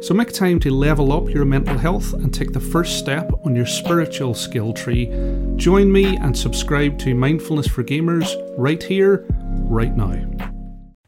So make time to level up your mental health and take the first step on your spiritual skill tree. Join me and subscribe to Mindfulness for Gamers right here, right now.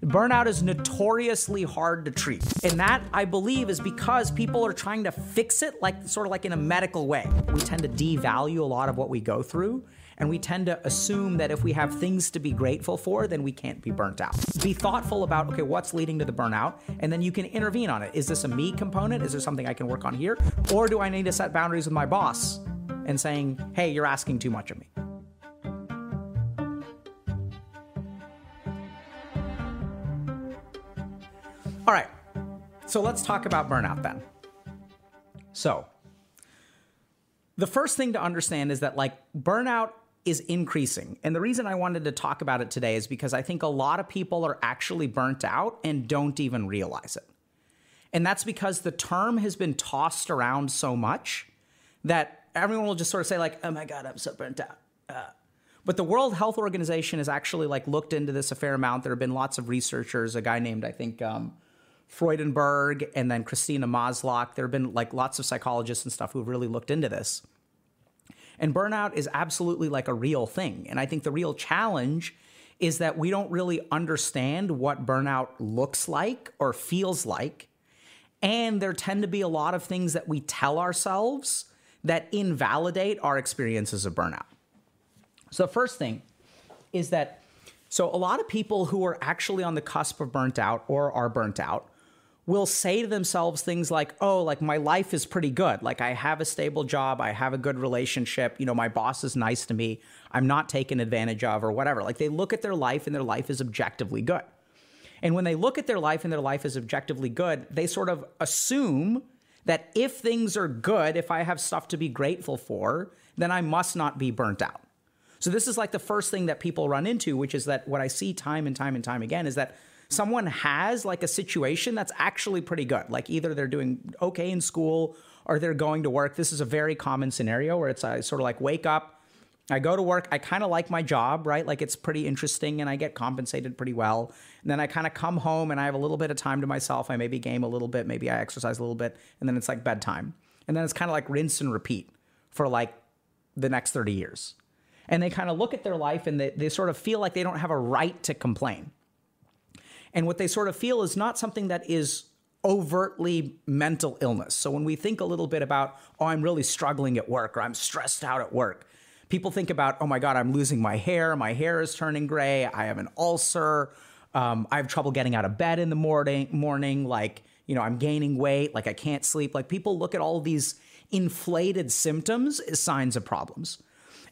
Burnout is notoriously hard to treat. And that, I believe, is because people are trying to fix it like sort of like in a medical way. We tend to devalue a lot of what we go through and we tend to assume that if we have things to be grateful for, then we can't be burnt out. Be thoughtful about, okay, what's leading to the burnout? And then you can intervene on it. Is this a me component? Is there something I can work on here? Or do I need to set boundaries with my boss and saying, hey, you're asking too much of me? All right, so let's talk about burnout then. So, the first thing to understand is that like burnout is increasing. And the reason I wanted to talk about it today is because I think a lot of people are actually burnt out and don't even realize it. And that's because the term has been tossed around so much that everyone will just sort of say like, "Oh my god, I'm so burnt out." Uh, but the World Health Organization has actually like looked into this a fair amount. There have been lots of researchers. A guy named I think um, Freudenberg and then Christina Maslach. There have been like lots of psychologists and stuff who've really looked into this. And burnout is absolutely like a real thing. And I think the real challenge is that we don't really understand what burnout looks like or feels like. And there tend to be a lot of things that we tell ourselves that invalidate our experiences of burnout. So, the first thing is that so a lot of people who are actually on the cusp of burnt out or are burnt out will say to themselves things like, oh, like my life is pretty good. Like I have a stable job, I have a good relationship, you know, my boss is nice to me, I'm not taken advantage of or whatever. Like they look at their life and their life is objectively good. And when they look at their life and their life is objectively good, they sort of assume that if things are good, if I have stuff to be grateful for, then I must not be burnt out. So this is like the first thing that people run into, which is that what I see time and time and time again is that someone has like a situation that's actually pretty good. Like either they're doing okay in school or they're going to work. This is a very common scenario where it's I sort of like wake up, I go to work, I kind of like my job, right? Like it's pretty interesting and I get compensated pretty well. And then I kind of come home and I have a little bit of time to myself. I maybe game a little bit, maybe I exercise a little bit, and then it's like bedtime. And then it's kind of like rinse and repeat for like the next 30 years. And they kind of look at their life and they, they sort of feel like they don't have a right to complain. And what they sort of feel is not something that is overtly mental illness. So when we think a little bit about, oh, I'm really struggling at work or I'm stressed out at work, people think about, oh my God, I'm losing my hair, my hair is turning gray, I have an ulcer, um, I have trouble getting out of bed in the morning, morning, like, you know, I'm gaining weight, like I can't sleep. Like people look at all these inflated symptoms as signs of problems.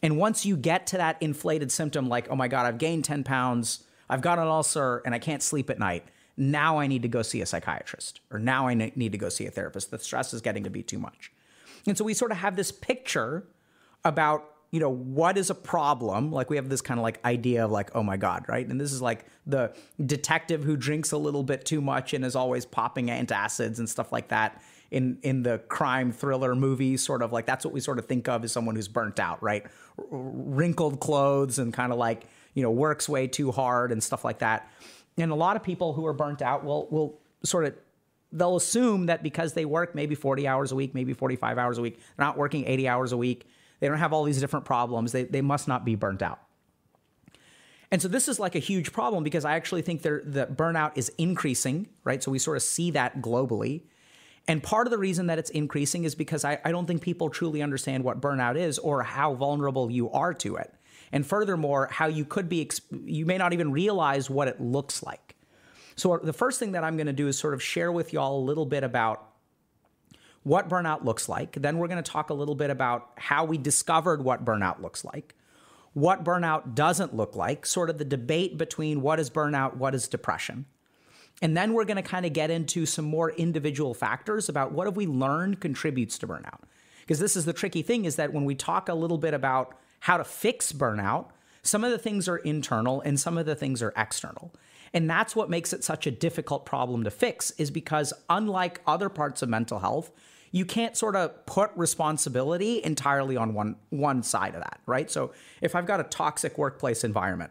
And once you get to that inflated symptom, like, oh my God, I've gained 10 pounds, I've got an ulcer and I can't sleep at night. Now I need to go see a psychiatrist, or now I need to go see a therapist. The stress is getting to be too much. And so we sort of have this picture about you know what is a problem like we have this kind of like idea of like oh my god right and this is like the detective who drinks a little bit too much and is always popping antacids and stuff like that in in the crime thriller movie sort of like that's what we sort of think of as someone who's burnt out right wrinkled clothes and kind of like you know, works way too hard and stuff like that. And a lot of people who are burnt out will will sort of they'll assume that because they work maybe 40 hours a week, maybe 45 hours a week, they're not working 80 hours a week, they don't have all these different problems, they, they must not be burnt out. And so this is like a huge problem because I actually think the burnout is increasing, right? So we sort of see that globally. And part of the reason that it's increasing is because I, I don't think people truly understand what burnout is or how vulnerable you are to it and furthermore, how you could be, you may not even realize what it looks like. So, the first thing that I'm going to do is sort of share with y'all a little bit about what burnout looks like. Then we're going to talk a little bit about how we discovered what burnout looks like, what burnout doesn't look like, sort of the debate between what is burnout, what is depression. And then we're going to kind of get into some more individual factors about what have we learned contributes to burnout. Because this is the tricky thing is that when we talk a little bit about how to fix burnout, Some of the things are internal and some of the things are external. And that's what makes it such a difficult problem to fix is because unlike other parts of mental health, you can't sort of put responsibility entirely on one one side of that, right? So if I've got a toxic workplace environment,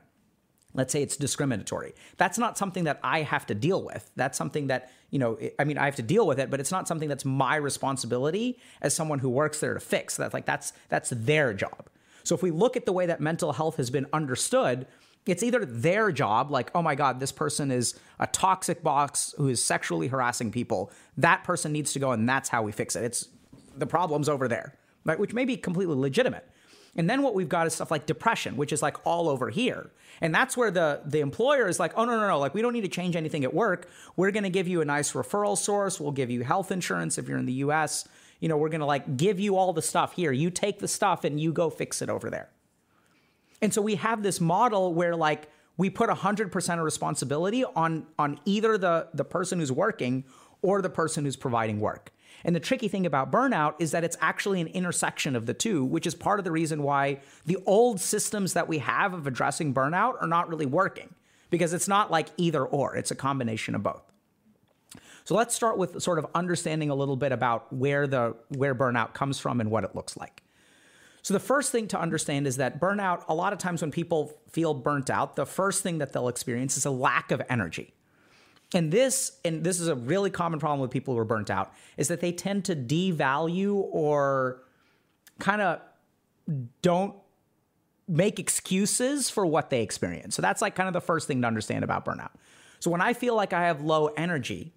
let's say it's discriminatory, that's not something that I have to deal with. That's something that, you know, I mean, I have to deal with it, but it's not something that's my responsibility as someone who works there to fix. That's like that's that's their job. So if we look at the way that mental health has been understood, it's either their job, like, oh my God, this person is a toxic boss who is sexually harassing people. That person needs to go, and that's how we fix it. It's the problem's over there, right? Which may be completely legitimate. And then what we've got is stuff like depression, which is like all over here. And that's where the the employer is like, oh no, no, no, like we don't need to change anything at work. We're gonna give you a nice referral source. We'll give you health insurance if you're in the US you know, we're going to like give you all the stuff here. You take the stuff and you go fix it over there. And so we have this model where like we put 100% of responsibility on on either the the person who's working or the person who's providing work. And the tricky thing about burnout is that it's actually an intersection of the two, which is part of the reason why the old systems that we have of addressing burnout are not really working because it's not like either or, it's a combination of both. So let's start with sort of understanding a little bit about where the where burnout comes from and what it looks like. So the first thing to understand is that burnout, a lot of times when people feel burnt out, the first thing that they'll experience is a lack of energy. And this, and this is a really common problem with people who are burnt out, is that they tend to devalue or kind of don't make excuses for what they experience. So that's like kind of the first thing to understand about burnout. So when I feel like I have low energy,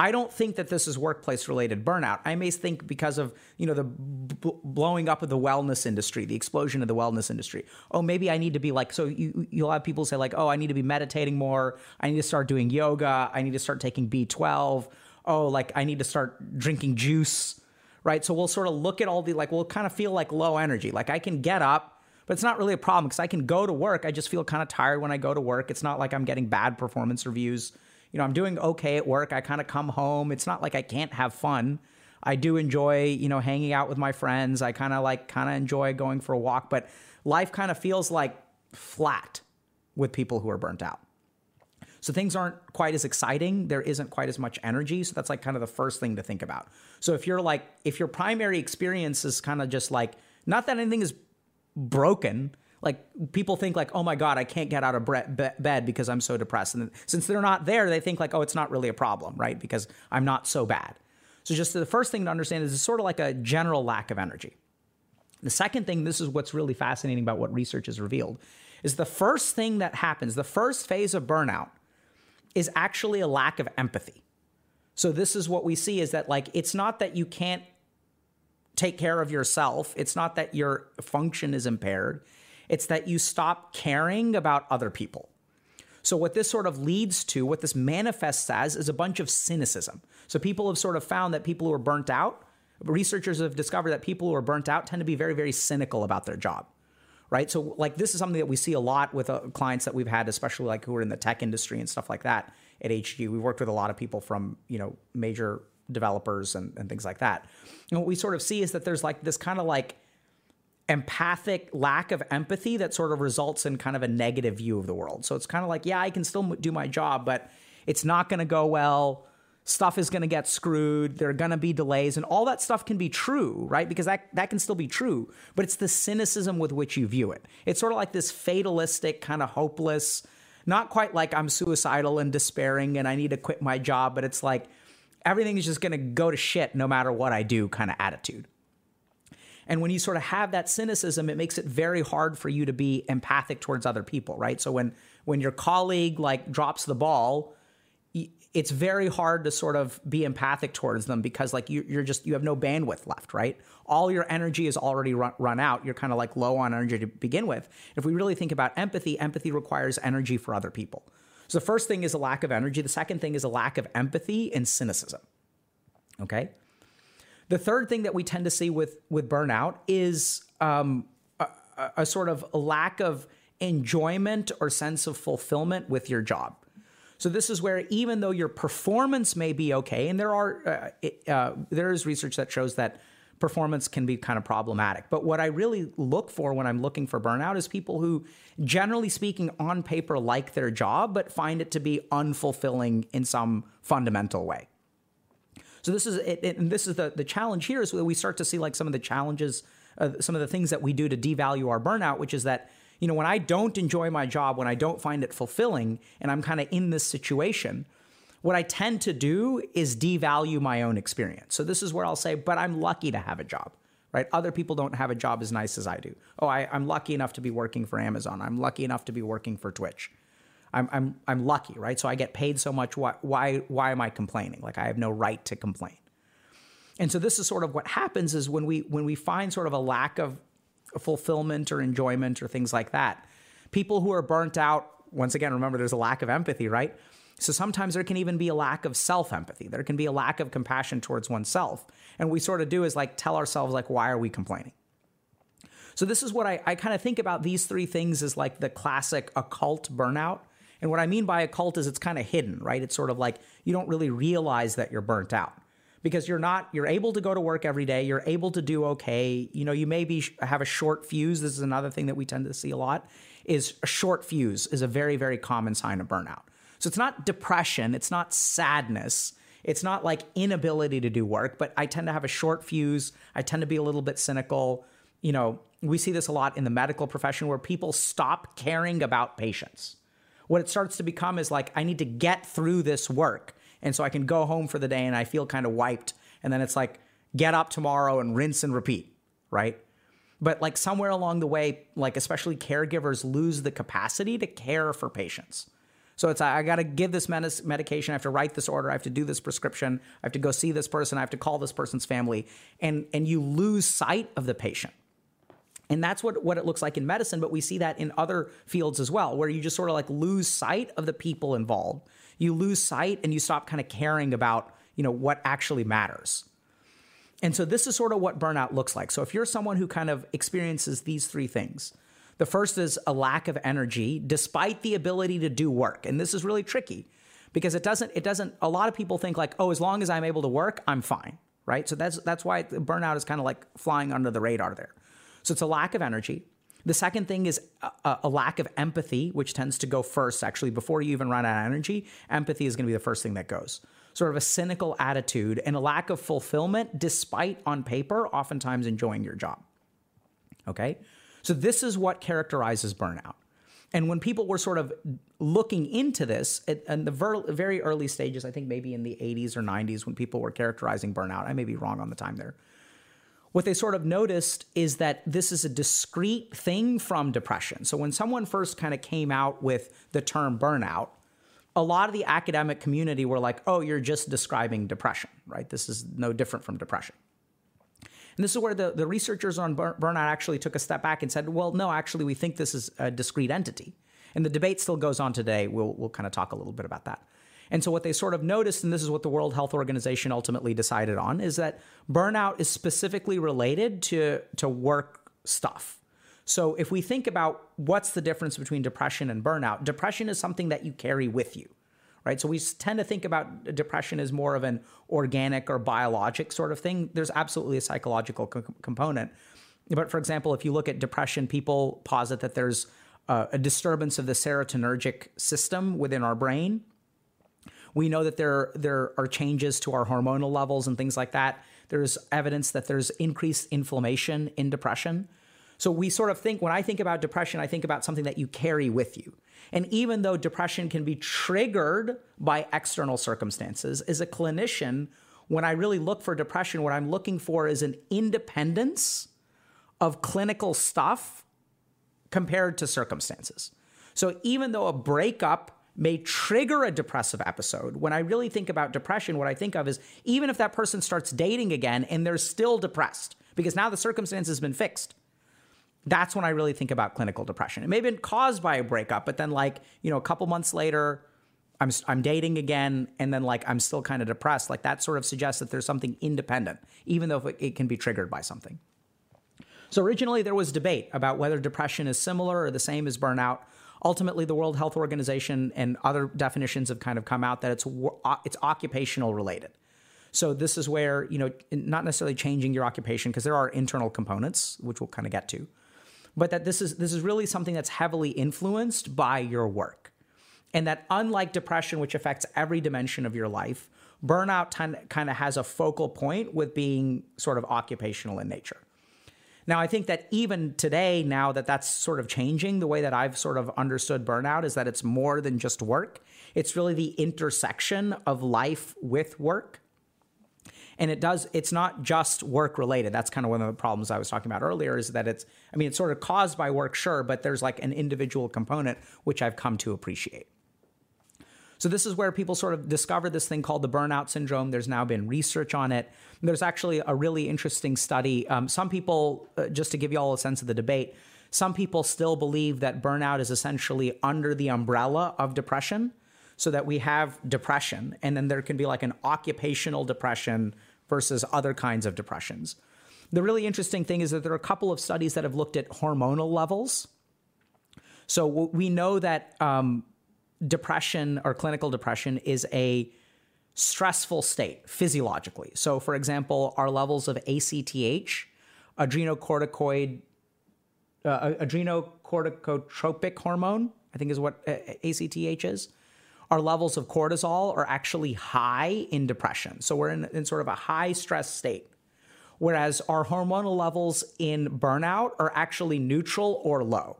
I don't think that this is workplace related burnout. I may think because of, you know, the b- blowing up of the wellness industry, the explosion of the wellness industry. Oh, maybe I need to be like so you you'll have people say like, "Oh, I need to be meditating more. I need to start doing yoga. I need to start taking B12. Oh, like I need to start drinking juice." Right? So we'll sort of look at all the like we'll kind of feel like low energy. Like I can get up, but it's not really a problem because I can go to work. I just feel kind of tired when I go to work. It's not like I'm getting bad performance reviews you know, I'm doing okay at work. I kind of come home. It's not like I can't have fun. I do enjoy, you know, hanging out with my friends. I kind of like kind of enjoy going for a walk, but life kind of feels like flat with people who are burnt out. So things aren't quite as exciting. There isn't quite as much energy. So that's like kind of the first thing to think about. So if you're like, if your primary experience is kind of just like, not that anything is broken, like people think like oh my god i can't get out of bed because i'm so depressed. And since they're not there they think like oh it's not really a problem right? Because i'm not so bad. So just the first thing to understand is it's sort of like a general lack of energy. The second thing this is what's really fascinating about what research has revealed is the first thing that happens the first phase of burnout is actually a lack of empathy. So this is what we see is that like it's not that you can't take care of yourself. It's not that your function is impaired it's that you stop caring about other people. So, what this sort of leads to, what this manifests as, is a bunch of cynicism. So, people have sort of found that people who are burnt out, researchers have discovered that people who are burnt out tend to be very, very cynical about their job, right? So, like, this is something that we see a lot with uh, clients that we've had, especially like who are in the tech industry and stuff like that at HG. We've worked with a lot of people from, you know, major developers and, and things like that. And what we sort of see is that there's like this kind of like, empathic lack of empathy that sort of results in kind of a negative view of the world. So it's kind of like, yeah, I can still do my job, but it's not going to go well. Stuff is going to get screwed. There are going to be delays, and all that stuff can be true, right? Because that, that can still be true, but it's the cynicism with which you view it. It's sort of like this fatalistic, kind of hopeless, not quite like I'm suicidal and despairing and I need to quit my job, but it's like everything is just going to go to shit no matter what I do kind of attitude. And when you sort of have that cynicism, it makes it very hard for you to be empathic towards other people, right? So when when your colleague like drops the ball, it's very hard to sort of be empathic towards them because like you, are just you have no bandwidth left right? All your energy is already run, run out. You're kind of like low on energy to begin with. If we really think about empathy empathy requires energy for other people. So the first thing is a lack of energy. The second thing is a lack of empathy and cynicism okay the third thing that we tend to see with with burnout is um, a, a sort of lack of enjoyment or sense of fulfillment with your job. So this is where even though your performance may be okay, and there are uh, uh, there is research that shows that performance can be kind of problematic. But what I really look for when I'm looking for burnout is people who, generally speaking, on paper like their job, but find it to be unfulfilling in some fundamental way. So this is it, and this is the the challenge here is that we start to see like some of the challenges, uh, some of the things that we do to devalue our burnout, which is that you know when I don't enjoy my job, when I don't find it fulfilling, and I'm kind of in this situation what I tend to do is devalue my own experience. So this is where I'll say, but I'm lucky to have a job, right? Other people don't have a job as nice as I do. Oh, I, am lucky enough to be working for Amazon. I'm lucky enough to be working for Twitch. I'm, I'm, I'm lucky, right? So I get paid so much. Why, why, why am I complaining? Like I have no right to complain. And so this is sort of what happens is when we, when we find sort of a lack of fulfillment or enjoyment or things like that, people who are burnt out, once again, remember there's a lack of empathy, right? So sometimes there can even be a lack of self empathy. There can be a lack of compassion towards oneself. And we sort of do is like tell ourselves, like, why are we complaining? So this is what I, I kind of think about these three things as like the classic occult burnout. And what I mean by occult is it's kind of hidden, right? It's sort of like you don't really realize that you're burnt out because you're not you're able to go to work every day you're able to do okay you know you maybe have a short fuse this is another thing that we tend to see a lot is a short fuse is a very very common sign of burnout so it's not depression, it's not sadness. It's not like inability to do work, but I tend to have a short fuse. I tend to be a little bit cynical. You know, we see this a lot in the medical profession where people stop caring about patients. What it starts to become is like, I need to get through this work. And so I can go home for the day and I feel kind of wiped. And then it's like, get up tomorrow and rinse and repeat, right? But like somewhere along the way, like especially caregivers lose the capacity to care for patients. So it's I got to give this medication. I have to write this order. I have to do this prescription. I have to go see this person. I have to call this person's family, and and you lose sight of the patient. And that's what, what it looks like in medicine, but we see that in other fields as well, where you just sort of like lose sight of the people involved. You lose sight and you stop kind of caring about, you know, what actually matters. And so this is sort of what burnout looks like. So if you're someone who kind of experiences these three things, the first is a lack of energy despite the ability to do work. And this is really tricky because it doesn't it doesn't a lot of people think like, "Oh, as long as I'm able to work, I'm fine." Right? So that's that's why burnout is kind of like flying under the radar there. So it's a lack of energy. The second thing is a, a, lack of empathy, which tends to go first, actually, before you even run out of energy. Empathy is going to be the first thing that goes. Sort of a cynical attitude and a lack of fulfillment, despite on paper, oftentimes enjoying your job. Okay? So this is what characterizes burnout. And when people were sort of looking into this at, in the ver- very early stages, I think maybe in the 80s or 90s, when people were characterizing burnout, I may be wrong on the time there. What they sort of noticed is that this is a discrete thing from depression. So when someone first kind of came out with the term burnout, a lot of the academic community were like, oh, you're just describing depression, right? This is no different from depression. And this is where the, the researchers on burnout actually took a step back and said, well, no, actually, we think this is a discrete entity. And the debate still goes on today. We'll, we'll kind of talk a little bit about that. And so, what they sort of noticed, and this is what the World Health Organization ultimately decided on, is that burnout is specifically related to, to work stuff. So, if we think about what's the difference between depression and burnout, depression is something that you carry with you right? So we tend to think about depression as more of an organic or biologic sort of thing. There's absolutely a psychological co- component. But for example, if you look at depression, people posit that there's uh, a disturbance of the serotonergic system within our brain. We know that there there are changes to our hormonal levels and things like that. There's evidence that there's increased inflammation in depression. So we sort of think when I think about depression, I think about something that you carry with you. And even though depression can be triggered by external circumstances, as a clinician, when I really look for depression, what I'm looking for is an independence of clinical stuff compared to circumstances. So even though a breakup may trigger a depressive episode, when I really think about depression, what I think of is even if that person starts dating again and they're still depressed because now the circumstance has been fixed, that's when I really think about clinical depression. It may have been caused by a breakup, but then like, you know, a couple months later, I'm I'm dating again and then like I'm still kind of depressed. Like that sort of suggests that there's something independent, even though it, it can be triggered by something. So originally there was debate about whether depression is similar or the same as burnout. Ultimately, the World Health Organization and other definitions have kind of come out that it's it's occupational related. So this is where, you know, not necessarily changing your occupation because there are internal components which we'll kind of get to. But that this is this is really something that's heavily influenced by your work. And that unlike depression which affects every dimension of your life, burnout kind of has a focal point with being sort of occupational in nature. Now, I think that even today, now that that's sort of changing, the way that I've sort of understood burnout is that it's more than just work. It's really the intersection of life with work. And it does, it's not just work related. That's kind of one of the problems I was talking about earlier is that it's, I mean, it's sort of caused by work, sure, but there's like an individual component, which I've come to appreciate. So this is where people sort of discovered this thing called the burnout syndrome. There's now been research on it. There's actually a really interesting study. Um, some people, uh, just to give you all a sense of the debate, some people still believe that burnout is essentially under the umbrella of depression, so that we have depression, and then there can be like an occupational depression versus other kinds of depressions. The really interesting thing is that there are a couple of studies that have looked at hormonal levels. So we know that um, depression or clinical depression is a stressful state physiologically. So, for example, our levels of ACTH, adrenocorticoid, uh, adrenocorticotropic hormone, I think is what uh, ACTH is. Our levels of cortisol are actually high in depression. So, we're in, in sort of a high stress state. Whereas our hormonal levels in burnout are actually neutral or low.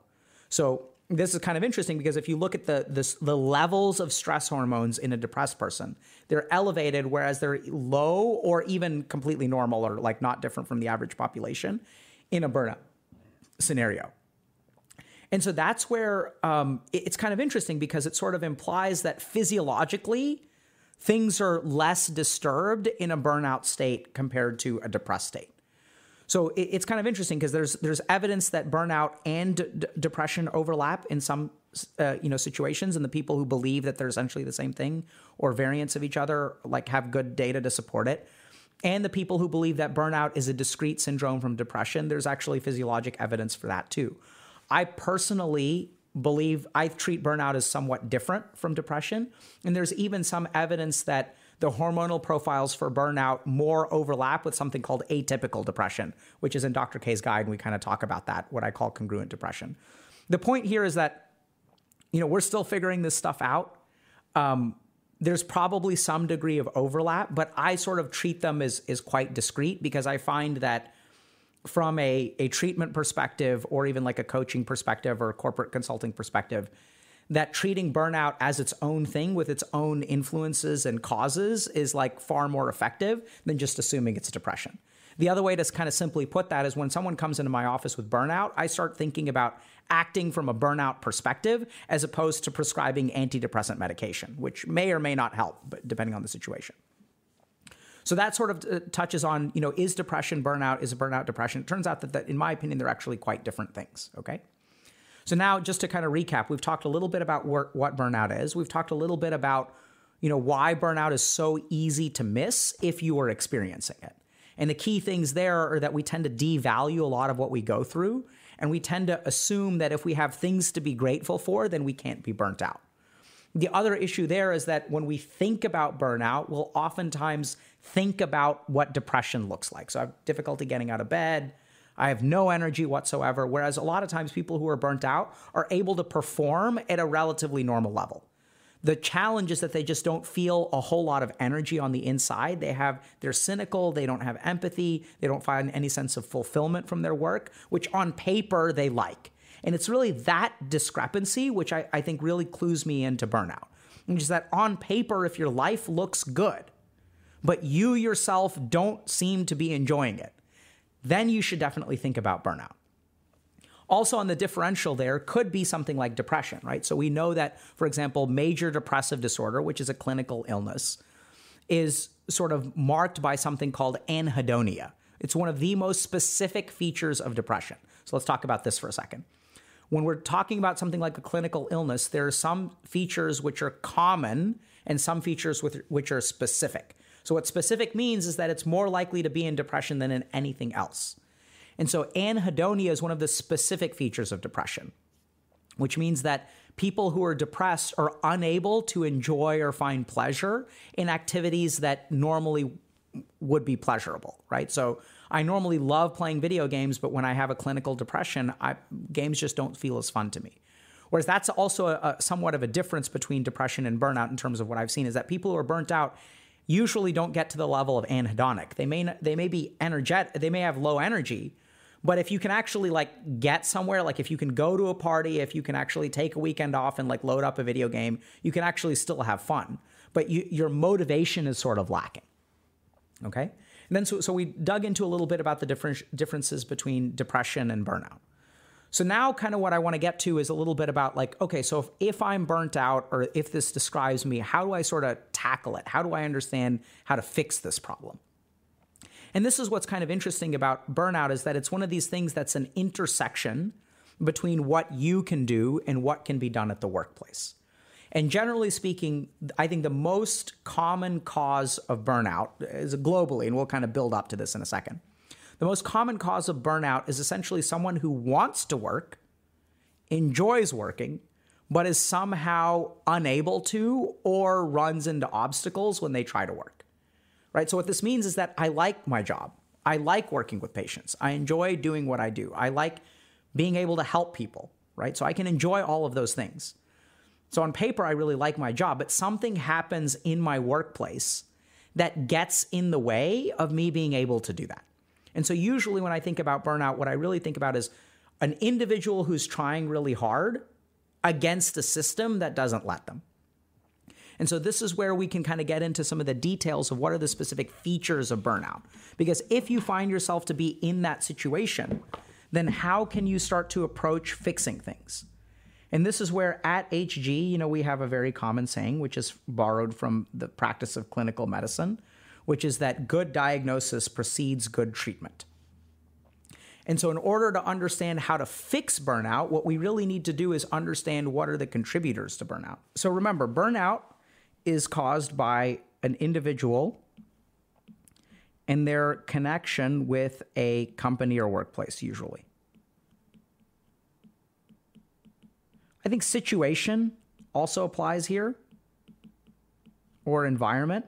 So, this is kind of interesting because if you look at the, the, the levels of stress hormones in a depressed person, they're elevated, whereas they're low or even completely normal or like not different from the average population in a burnout scenario. And so that's where um, it's kind of interesting because it sort of implies that physiologically things are less disturbed in a burnout state compared to a depressed state. So it, it's kind of interesting because there's there's evidence that burnout and d- depression overlap in some uh, you know situations, and the people who believe that they're essentially the same thing or variants of each other like have good data to support it. And the people who believe that burnout is a discrete syndrome from depression, there's actually physiologic evidence for that too. I personally believe I treat burnout as somewhat different from depression. And there's even some evidence that the hormonal profiles for burnout more overlap with something called atypical depression, which is in Dr. K's guide. And we kind of talk about that, what I call congruent depression. The point here is that, you know, we're still figuring this stuff out. Um, there's probably some degree of overlap, but I sort of treat them as, as quite discrete because I find that from a, a treatment perspective or even like a coaching perspective or corporate consulting perspective, that treating burnout as its own thing with its own influences and causes is like far more effective than just assuming it's depression. The other way to kind of simply put that is when someone comes into my office with burnout, I start thinking about acting from a burnout perspective as opposed to prescribing antidepressant medication, which may or may not help, but depending on the situation. So that sort of uh, touches on, you know, is depression burnout? Is burnout depression? It turns out that, that, in my opinion, they're actually quite different things. Okay. So now, just to kind of recap, we've talked a little bit about what burnout is. We've talked a little bit about, you know, why burnout is so easy to miss if you are experiencing it. And the key things there are that we tend to devalue a lot of what we go through, and we tend to assume that if we have things to be grateful for, then we can't be burnt out. The other issue there is that when we think about burnout, we'll oftentimes think about what depression looks like. So I have difficulty getting out of bed. I have no energy whatsoever. Whereas a lot of times people who are burnt out are able to perform at a relatively normal level. The challenge is that they just don't feel a whole lot of energy on the inside. They have they're cynical, they don't have empathy, they don't find any sense of fulfillment from their work, which on paper they like. And it's really that discrepancy which I, I think really clues me into burnout. Which is that on paper, if your life looks good, but you yourself don't seem to be enjoying it, then you should definitely think about burnout. Also, on the differential, there could be something like depression, right? So, we know that, for example, major depressive disorder, which is a clinical illness, is sort of marked by something called anhedonia. It's one of the most specific features of depression. So, let's talk about this for a second. When we're talking about something like a clinical illness, there are some features which are common and some features which are specific. So, what specific means is that it's more likely to be in depression than in anything else. And so, anhedonia is one of the specific features of depression, which means that people who are depressed are unable to enjoy or find pleasure in activities that normally would be pleasurable, right? So I normally love playing video games, but when I have a clinical depression, I, games just don't feel as fun to me. Whereas that's also a, a, somewhat of a difference between depression and burnout in terms of what I've seen is that people who are burnt out usually don't get to the level of anhedonic. They may they may be energetic, they may have low energy, but if you can actually like get somewhere, like if you can go to a party, if you can actually take a weekend off and like load up a video game, you can actually still have fun. But you, your motivation is sort of lacking. Okay. And then so, so we dug into a little bit about the different differences between depression and burnout. So now kind of what I want to get to is a little bit about like, okay, so if, if I'm burnt out or if this describes me, how do I sort of tackle it? How do I understand how to fix this problem? And this is what's kind of interesting about burnout is that it's one of these things that's an intersection between what you can do and what can be done at the workplace. And generally speaking, I think the most common cause of burnout is globally, and we'll kind of build up to this in a second the most common cause of burnout is essentially someone who wants to work, enjoys working, but is somehow unable to or runs into obstacles when they try to work. Right? So, what this means is that I like my job. I like working with patients. I enjoy doing what I do. I like being able to help people, right? So, I can enjoy all of those things. So, on paper, I really like my job, but something happens in my workplace that gets in the way of me being able to do that. And so, usually, when I think about burnout, what I really think about is an individual who's trying really hard against a system that doesn't let them. And so, this is where we can kind of get into some of the details of what are the specific features of burnout. Because if you find yourself to be in that situation, then how can you start to approach fixing things? And this is where at HG, you know, we have a very common saying, which is borrowed from the practice of clinical medicine, which is that good diagnosis precedes good treatment. And so, in order to understand how to fix burnout, what we really need to do is understand what are the contributors to burnout. So, remember, burnout is caused by an individual and their connection with a company or workplace, usually. I think situation also applies here, or environment.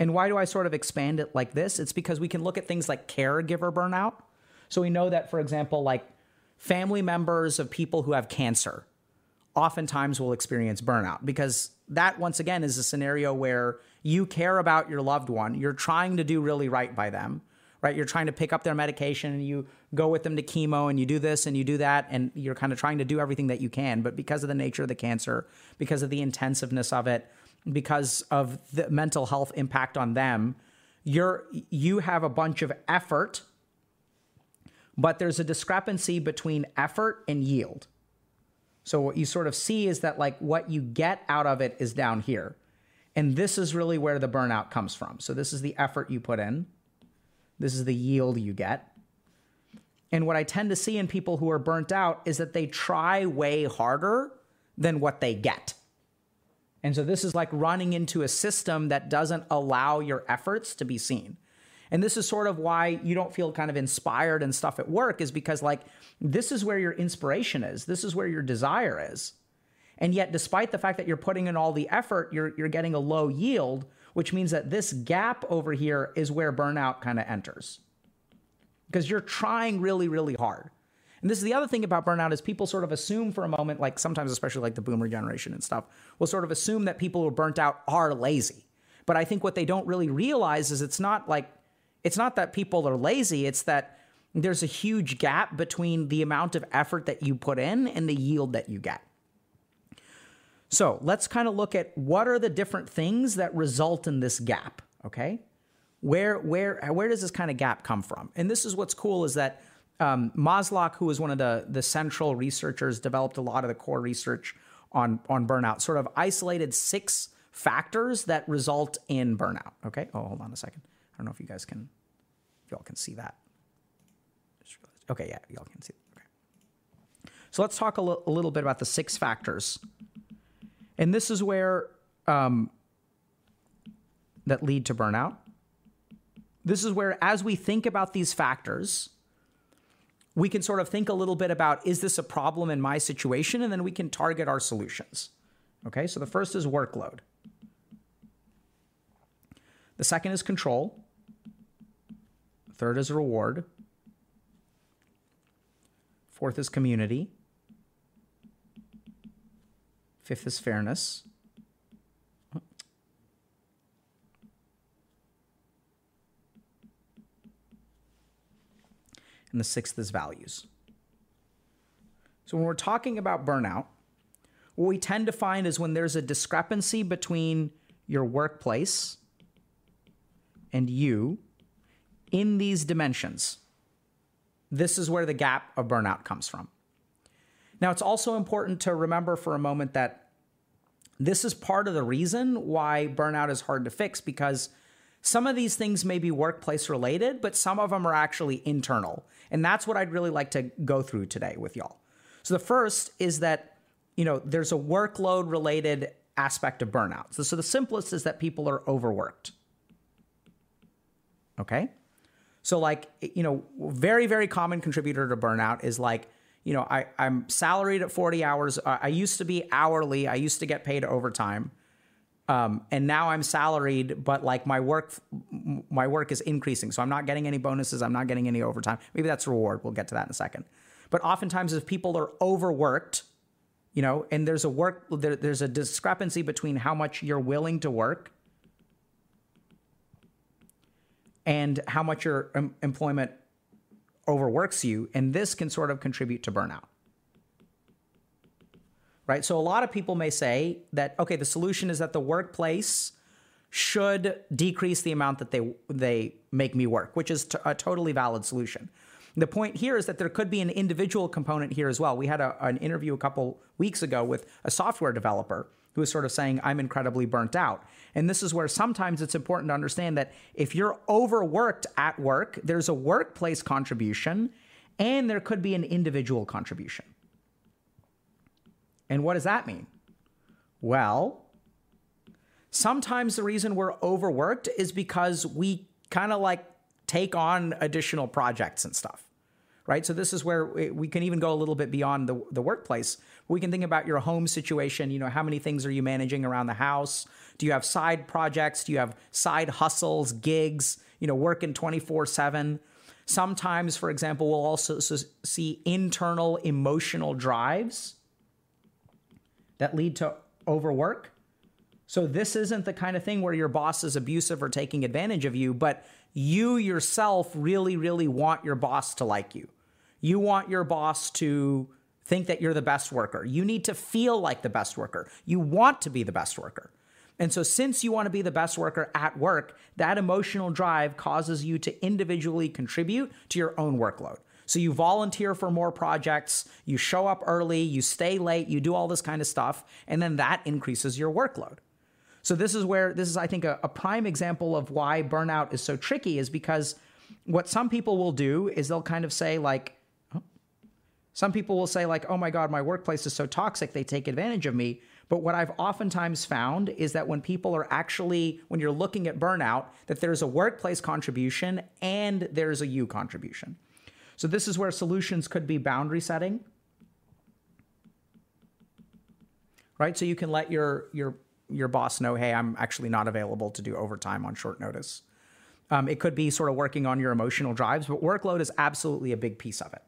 And why do I sort of expand it like this? It's because we can look at things like caregiver burnout. So we know that, for example, like family members of people who have cancer oftentimes will experience burnout because that, once again, is a scenario where you care about your loved one. You're trying to do really right by them, right? You're trying to pick up their medication and you go with them to chemo and you do this and you do that and you're kind of trying to do everything that you can. But because of the nature of the cancer, because of the intensiveness of it, because of the mental health impact on them. You're you have a bunch of effort but there's a discrepancy between effort and yield. So what you sort of see is that like what you get out of it is down here. And this is really where the burnout comes from. So this is the effort you put in. This is the yield you get. And what i tend to see in people who are burnt out is that they try way harder than what they get and so this is like running into a system that doesn't allow your efforts to be seen. And this is sort of why you don't feel kind of inspired and stuff at work is because like this is where your inspiration is. This is where your desire is. And yet despite the fact that you're putting in all the effort, you're you're getting a low yield, which means that this gap over here is where burnout kind of enters. Because you're trying really really hard. And this is the other thing about burnout is people sort of assume for a moment, like sometimes especially like the boomer generation and stuff, will sort of assume that people who are burnt out are lazy. But I think what they don't really realize is it's not like it's not that people are lazy, it's that there's a huge gap between the amount of effort that you put in and the yield that you get. So let's kind of look at what are the different things that result in this gap, okay? Where where where does this kind of gap come from? And this is what's cool is that um, Maslach, who was one of the, the central researchers, developed a lot of the core research on, on burnout, sort of isolated six factors that result in burnout. Okay. Oh, hold on a second. I don't know if you guys can, if y'all can see that. Okay. Yeah, y'all can see. Okay. So let's talk a, l- a little bit about the six factors. And this is where um, that lead to burnout. This is where, as we think about these factors, we can sort of think a little bit about is this a problem in my situation? And then we can target our solutions. Okay, so the first is workload. The second is control. Third is reward. Fourth is community. Fifth is fairness. And the sixth is values. So when we're talking about burnout, what we tend to find is when there's a discrepancy between your workplace and you in these dimensions, this is where the gap of burnout comes from. Now, it's also important to remember for a moment that this is part of the reason why burnout is hard to fix because some of these things may be workplace related, but some of them are actually internal. And that's what I'd really like to go through today with y'all. So the first is that, you know, there's a workload related aspect of burnout. So, so the simplest is that people are overworked. Okay? So like, you know, very, very common contributor to burnout is like, you know, I, I'm salaried at 40 hours. I used to be hourly. I used to get paid overtime. Um, and now I'm salaried, but like my work, my work is increasing. So I'm not getting any bonuses. I'm not getting any overtime. Maybe that's reward. We'll get to that in a second. But oftentimes, if people are overworked, you know, and there's a work, there, there's a discrepancy between how much you're willing to work and how much your em- employment overworks you, and this can sort of contribute to burnout right? So a lot of people may say that okay, the solution is that the workplace should decrease the amount that they they make me work, which is t- a totally valid solution. The point here is that there could be an individual component here as well. We had a, an interview a couple weeks ago with a software developer who was sort of saying, I'm incredibly burnt out. And this is where sometimes it's important to understand that if you're overworked at work, there's a workplace contribution and there could be an individual contribution. And what does that mean? Well, sometimes the reason we're overworked is because we kind of like take on additional projects and stuff, right? So this is where we can even go a little bit beyond the, the workplace. We can think about your home situation. You know, how many things are you managing around the house? Do you have side projects? Do you have side hustles, gigs, you know, working 24 7? Sometimes, for example, we'll also see internal emotional drives that lead to overwork. So this isn't the kind of thing where your boss is abusive or taking advantage of you, but you yourself really, really want your boss to like you. You want your boss to think that you're the best worker. You need to feel like the best worker. You want to be the best worker. And so, since you want to be the best worker at work, that emotional drive causes you to individually contribute to your own workload. So you volunteer for more projects, you show up early, you stay late, you do all this kind of stuff, and then that increases your workload. So this is where this is, I think, a, a prime example of why burnout is so tricky is because what some people will do is they'll kind of say like, some people will say like, oh my God, my workplace is so toxic, they take advantage of me. But what I've oftentimes found is that when people are actually, when you're looking at burnout, that there's a workplace contribution and there's a you contribution. So this is where solutions could be boundary setting. Right? So you can let your your your boss know, hey, I'm actually not available to do overtime on short notice. Um, it could be sort of working on your emotional drives, but workload is absolutely a big piece of it.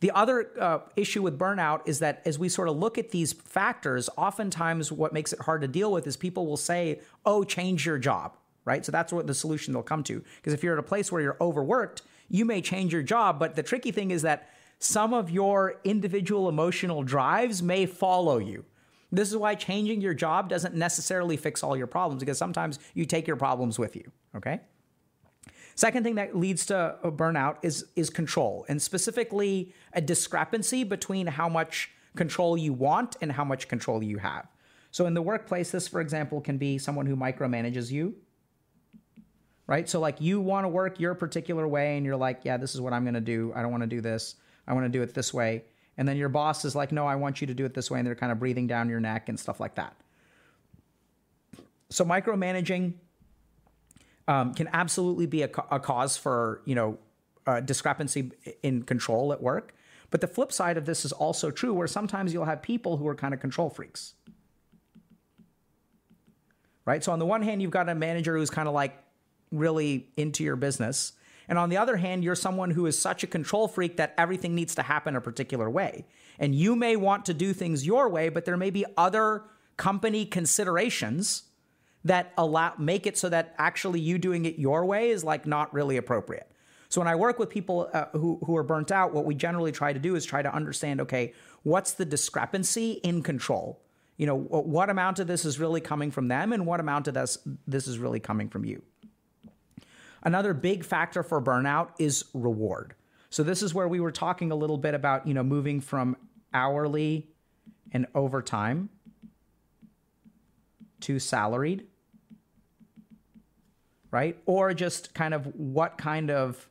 The other uh, issue with burnout is that as we sort of look at these factors, oftentimes what makes it hard to deal with is people will say, oh, change your job, right? So that's what the solution they'll come to. Because if you're at a place where you're overworked, you may change your job, but the tricky thing is that some of your individual emotional drives may follow you. This is why changing your job doesn't necessarily fix all your problems because sometimes you take your problems with you, okay? Second thing that leads to burnout is is control, and specifically a discrepancy between how much control you want and how much control you have. So in the workplace, this, for example, can be someone who micromanages you, right? So like you want to work your particular way and you're like, yeah, this is what I'm going to do. I don't want to do this. I want to do it this way. And then your boss is like, no, I want you to do it this way. And they're kind of breathing down your neck and stuff like that. So micromanaging um, can absolutely be a, a, cause for, you know, discrepancy in control at work. But the flip side of this is also true where sometimes you'll have people who are kind of control freaks. right? So on the one hand, you've got a manager who's kind of like really into your business. And on the other hand, you're someone who is such a control freak that everything needs to happen a particular way. And you may want to do things your way, but there may be other company considerations that allow make it so that actually you doing it your way is like not really appropriate. So when I work with people uh, who who are burnt out, what we generally try to do is try to understand, okay, what's the discrepancy in control? You know, what amount of this is really coming from them and what amount of this this is really coming from you. Another big factor for burnout is reward. So this is where we were talking a little bit about, you know, moving from hourly and overtime to salaried, right? Or just kind of what kind of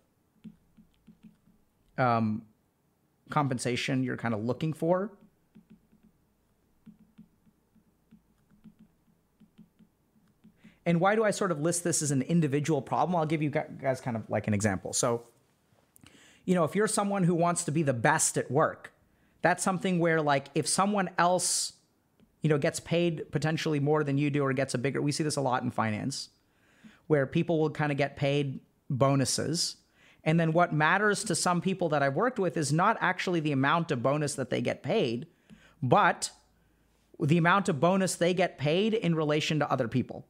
um, compensation you're kind of looking for. And why do I sort of list this as an individual problem? I'll give you guys kind of like an example. So, you know, if you're someone who wants to be the best at work, that's something where like if someone else, you know, gets paid potentially more than you do or gets a bigger, we see this a lot in finance, where people will kind of get paid bonuses. And then what matters to some people that I've worked with is not actually the amount of bonus that they get paid, but the amount of bonus they get paid in relation to other people.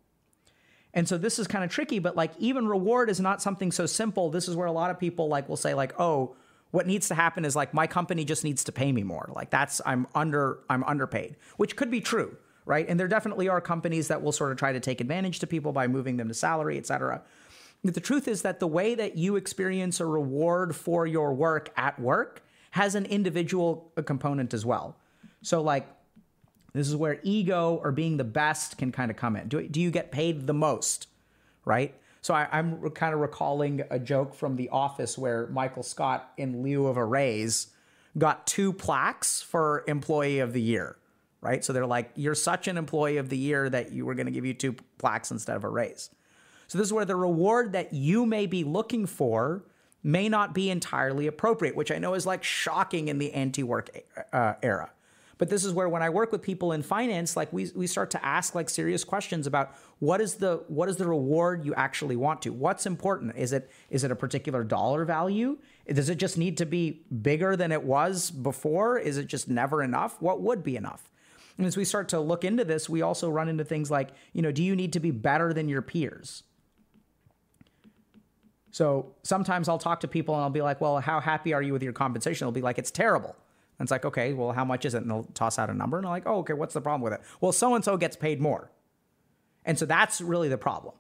And so this is kind of tricky, but like even reward is not something so simple. This is where a lot of people like will say like, "Oh, what needs to happen is like my company just needs to pay me more." Like that's I'm under I'm underpaid, which could be true, right? And there definitely are companies that will sort of try to take advantage to people by moving them to salary, et cetera. But the truth is that the way that you experience a reward for your work at work has an individual component as well. So like this is where ego or being the best can kind of come in. Do, do you get paid the most? Right? So I, am kind of recalling a joke from The Office where Michael Scott, in lieu of a raise, got two plaques for Employee of the Year. Right? So they're like, you're such an Employee of the Year that you were going to give you two plaques instead of a raise. So this is where the reward that you may be looking for may not be entirely appropriate, which I know is like shocking in the anti work uh, era. But this is where when I work with people in finance, like we, we start to ask like serious questions about what is the what is the reward you actually want to? What's important? Is it is it a particular dollar value? Does it just need to be bigger than it was before? Is it just never enough? What would be enough? And as we start to look into this, we also run into things like, you know, do you need to be better than your peers? So sometimes I'll talk to people and I'll be like, well, how happy are you with your compensation? They'll be like, it's terrible. And it's like, okay, well, how much is it? And they'll toss out a number and they're like, oh, okay, what's the problem with it? Well, so and so gets paid more. And so that's really the problem.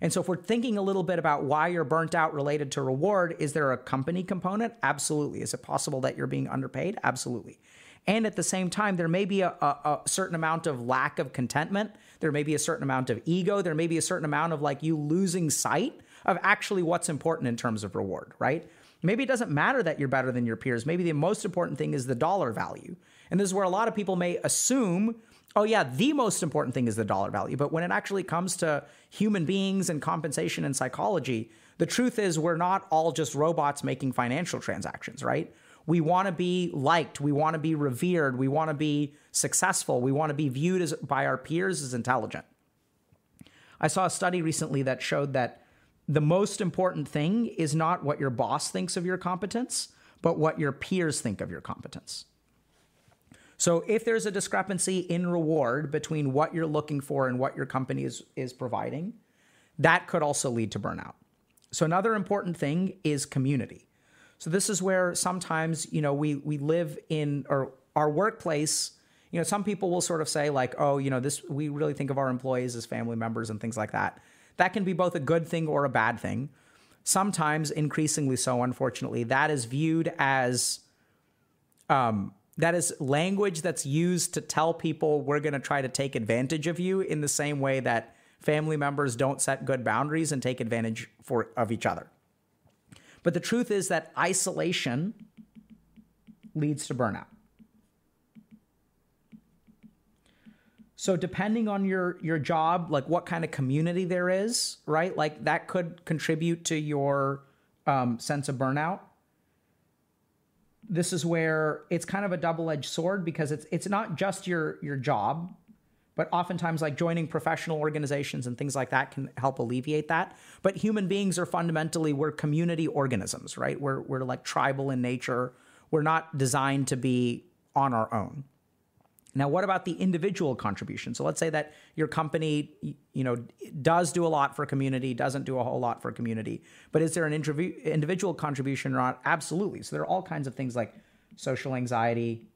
And so if we're thinking a little bit about why you're burnt out related to reward, is there a company component? Absolutely. Is it possible that you're being underpaid? Absolutely. And at the same time, there may be a, a, a, certain amount of lack of contentment. There may be a certain amount of ego. There may be a certain amount of like you losing sight of actually what's important in terms of reward, right? Maybe it doesn't matter that you're better than your peers. Maybe the most important thing is the dollar value. And this is where a lot of people may assume, oh, yeah, the most important thing is the dollar value. But when it actually comes to human beings and compensation and psychology, the truth is we're not all just robots making financial transactions, right? We want to be liked. We want to be revered. We want to be successful. We want to be viewed as, by our peers as intelligent. I saw a study recently that showed that the most important thing is not what your boss thinks of your competence, but what your peers think of your competence. So if there's a discrepancy in reward between what you're looking for and what your company is, is providing, that could also lead to burnout. So another important thing is community. So this is where sometimes, you know, we we live in or our workplace, you know, some people will sort of say like, "Oh, you know, this we really think of our employees as family members and things like that." That can be both a good thing or a bad thing. Sometimes, increasingly so, unfortunately, that is viewed as um, that is language that's used to tell people we're going to try to take advantage of you in the same way that family members don't set good boundaries and take advantage for of each other. But the truth is that isolation leads to burnout. So depending on your your job, like what kind of community there is, right? Like that could contribute to your um, sense of burnout. This is where it's kind of a double edged sword because it's it's not just your your job, but oftentimes like joining professional organizations and things like that can help alleviate that but human beings are fundamentally we're community organisms right we're, we're like tribal in nature we're not designed to be on our own now what about the individual contribution? So let's say that your company you know does do a lot for community doesn't do a whole lot for community but is there an individual contribution or not? Absolutely. So there are all kinds of things like social anxiety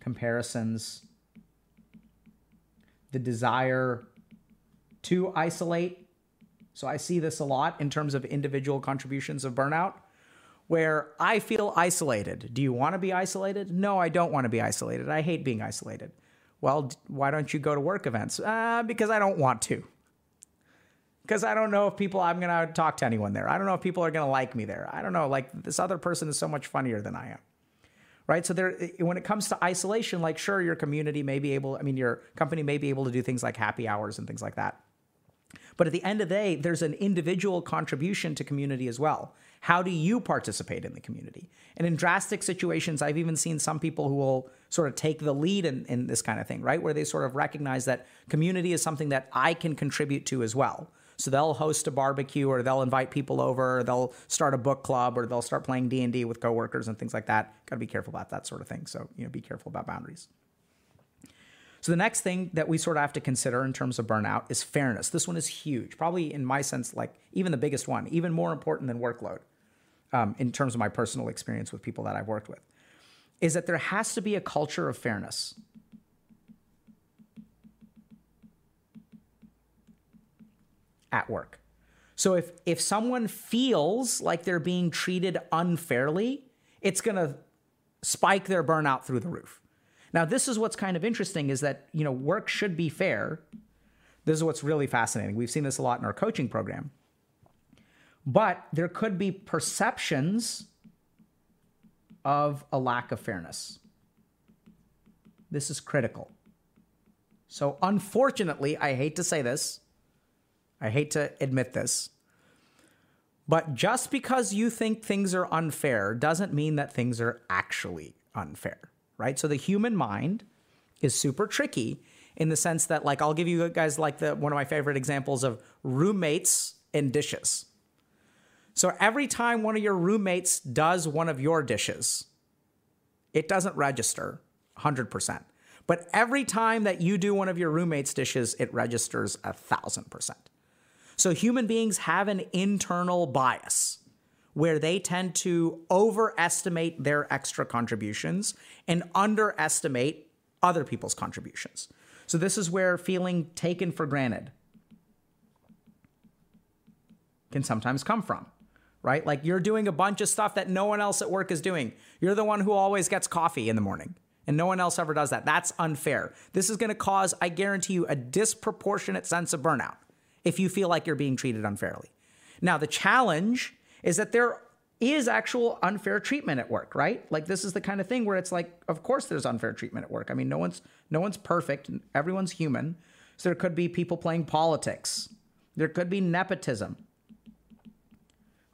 comparisons the desire to isolate. So I see this a lot in terms of individual contributions of burnout where I feel isolated. Do you want to be isolated? No, I don't want to be isolated. I hate being isolated. Well, why don't you go to work events? Uh, because I don't want to. Because I don't know if people, I'm going to talk to anyone there. I don't know if people are going to like me there. I don't know. Like, this other person is so much funnier than I am right? So there, when it comes to isolation, like sure, your community may be able, I mean, your company may be able to do things like happy hours and things like that. But at the end of the day, there's an individual contribution to community as well. How do you participate in the community? And in drastic situations, I've even seen some people who will sort of take the lead in, in this kind of thing, right? Where they sort of recognize that community is something that I can contribute to as well. So they'll host a barbecue or they'll invite people over, or they'll start a book club or they'll start playing D&D with coworkers and things like that. Got to be careful about that sort of thing. So, you know, be careful about boundaries. So the next thing that we sort of have to consider in terms of burnout is fairness. This one is huge, probably in my sense, like even the biggest one, even more important than workload, um, in terms of my personal experience with people that I've worked with, is that there has to be a culture of fairness. at work. So if if someone feels like they're being treated unfairly, it's going to spike their burnout through the roof. Now, this is what's kind of interesting is that, you know, work should be fair. This is what's really fascinating. We've seen this a lot in our coaching program. But there could be perceptions of a lack of fairness. This is critical. So, unfortunately, I hate to say this, I hate to admit this. But just because you think things are unfair doesn't mean that things are actually unfair, right? So the human mind is super tricky in the sense that like I'll give you guys like the one of my favorite examples of roommates and dishes. So every time one of your roommates does one of your dishes, it doesn't register 100%. But every time that you do one of your roommates' dishes, it registers a thousand percent. So human beings have an internal bias where they tend to overestimate their extra contributions and underestimate other people's contributions. So this is where feeling taken for granted can sometimes come from, right? Like you're doing a bunch of stuff that no one else at work is doing. You're the one who always gets coffee in the morning. And no one else ever does that. That's unfair. This is going to cause, I guarantee you, a disproportionate sense of burnout if you feel like you're being treated unfairly. Now, the challenge is that there is actual unfair treatment at work, right? Like this is the kind of thing where it's like, of course there's unfair treatment at work. I mean, no one's no one's perfect, everyone's human. So there could be people playing politics. There could be nepotism.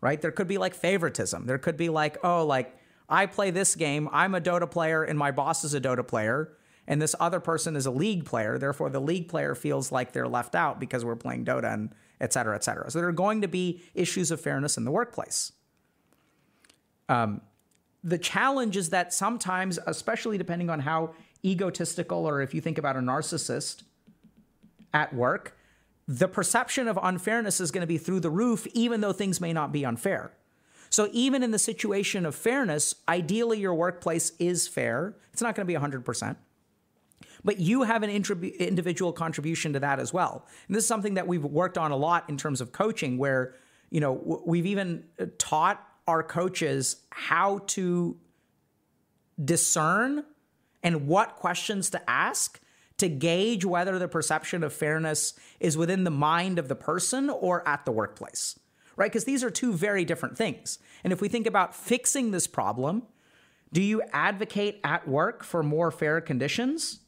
Right? There could be like favoritism. There could be like, oh, like I play this game, I'm a Dota player and my boss is a Dota player and this other person is a league player. Therefore, the league player feels like they're left out because we're playing Dota and et cetera, et cetera. So there are going to be issues of fairness in the workplace. Um, the challenge is that sometimes, especially depending on how egotistical or if you think about a narcissist at work, the perception of unfairness is going to be through the roof, even though things may not be unfair. So, even in the situation of fairness, ideally your workplace is fair. It's not going to be 100%. But you have an individual contribution to that as well. And this is something that we've worked on a lot in terms of coaching, where you know we've even uh, taught our coaches how to discern and what questions to ask to gauge whether the perception of fairness is within the mind of the person or at the workplace, right? Because these are two very different things. And if we think about fixing this problem, do you advocate at work for more fair conditions?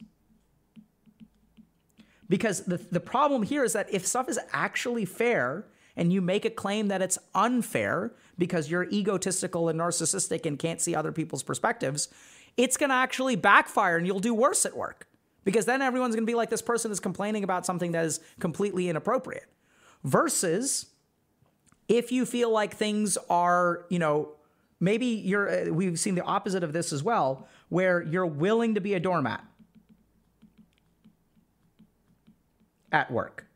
Because the, the problem here is that if stuff is actually fair and you make a claim that it's unfair because you're egotistical and narcissistic and can't see other people's perspectives, it's going to actually backfire and you'll do worse at work because then everyone's going to be like, this person is complaining about something that is completely inappropriate. Versus if you feel like things are, you know, maybe you're, uh, we've seen the opposite of this as well, where you're willing to be a doormat at work.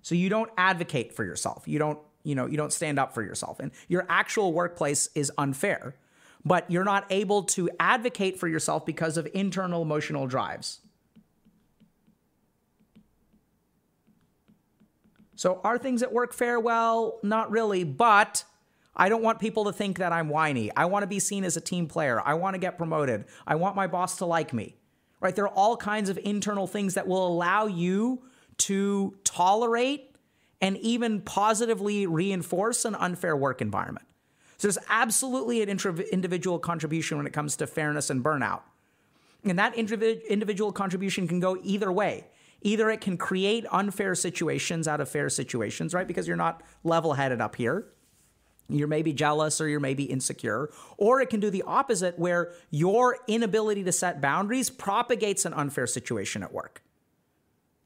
So you don't advocate for yourself. You don't, you know, you don't stand up for yourself. And your actual workplace is unfair, but you're not able to advocate for yourself because of internal emotional drives. So are things at work fair? Well, not really, but I don't want people to think that I'm whiny. I want to be seen as a team player. I want to get promoted. I want my boss to like me. Right? There are all kinds of internal things that will allow you to tolerate and even positively reinforce an unfair work environment. So there's absolutely an individual contribution when it comes to fairness and burnout. And that individual contribution can go either way. Either it can create unfair situations out of fair situations, right? Because you're not level headed up here. You're maybe jealous or you're maybe insecure. Or it can do the opposite, where your inability to set boundaries propagates an unfair situation at work.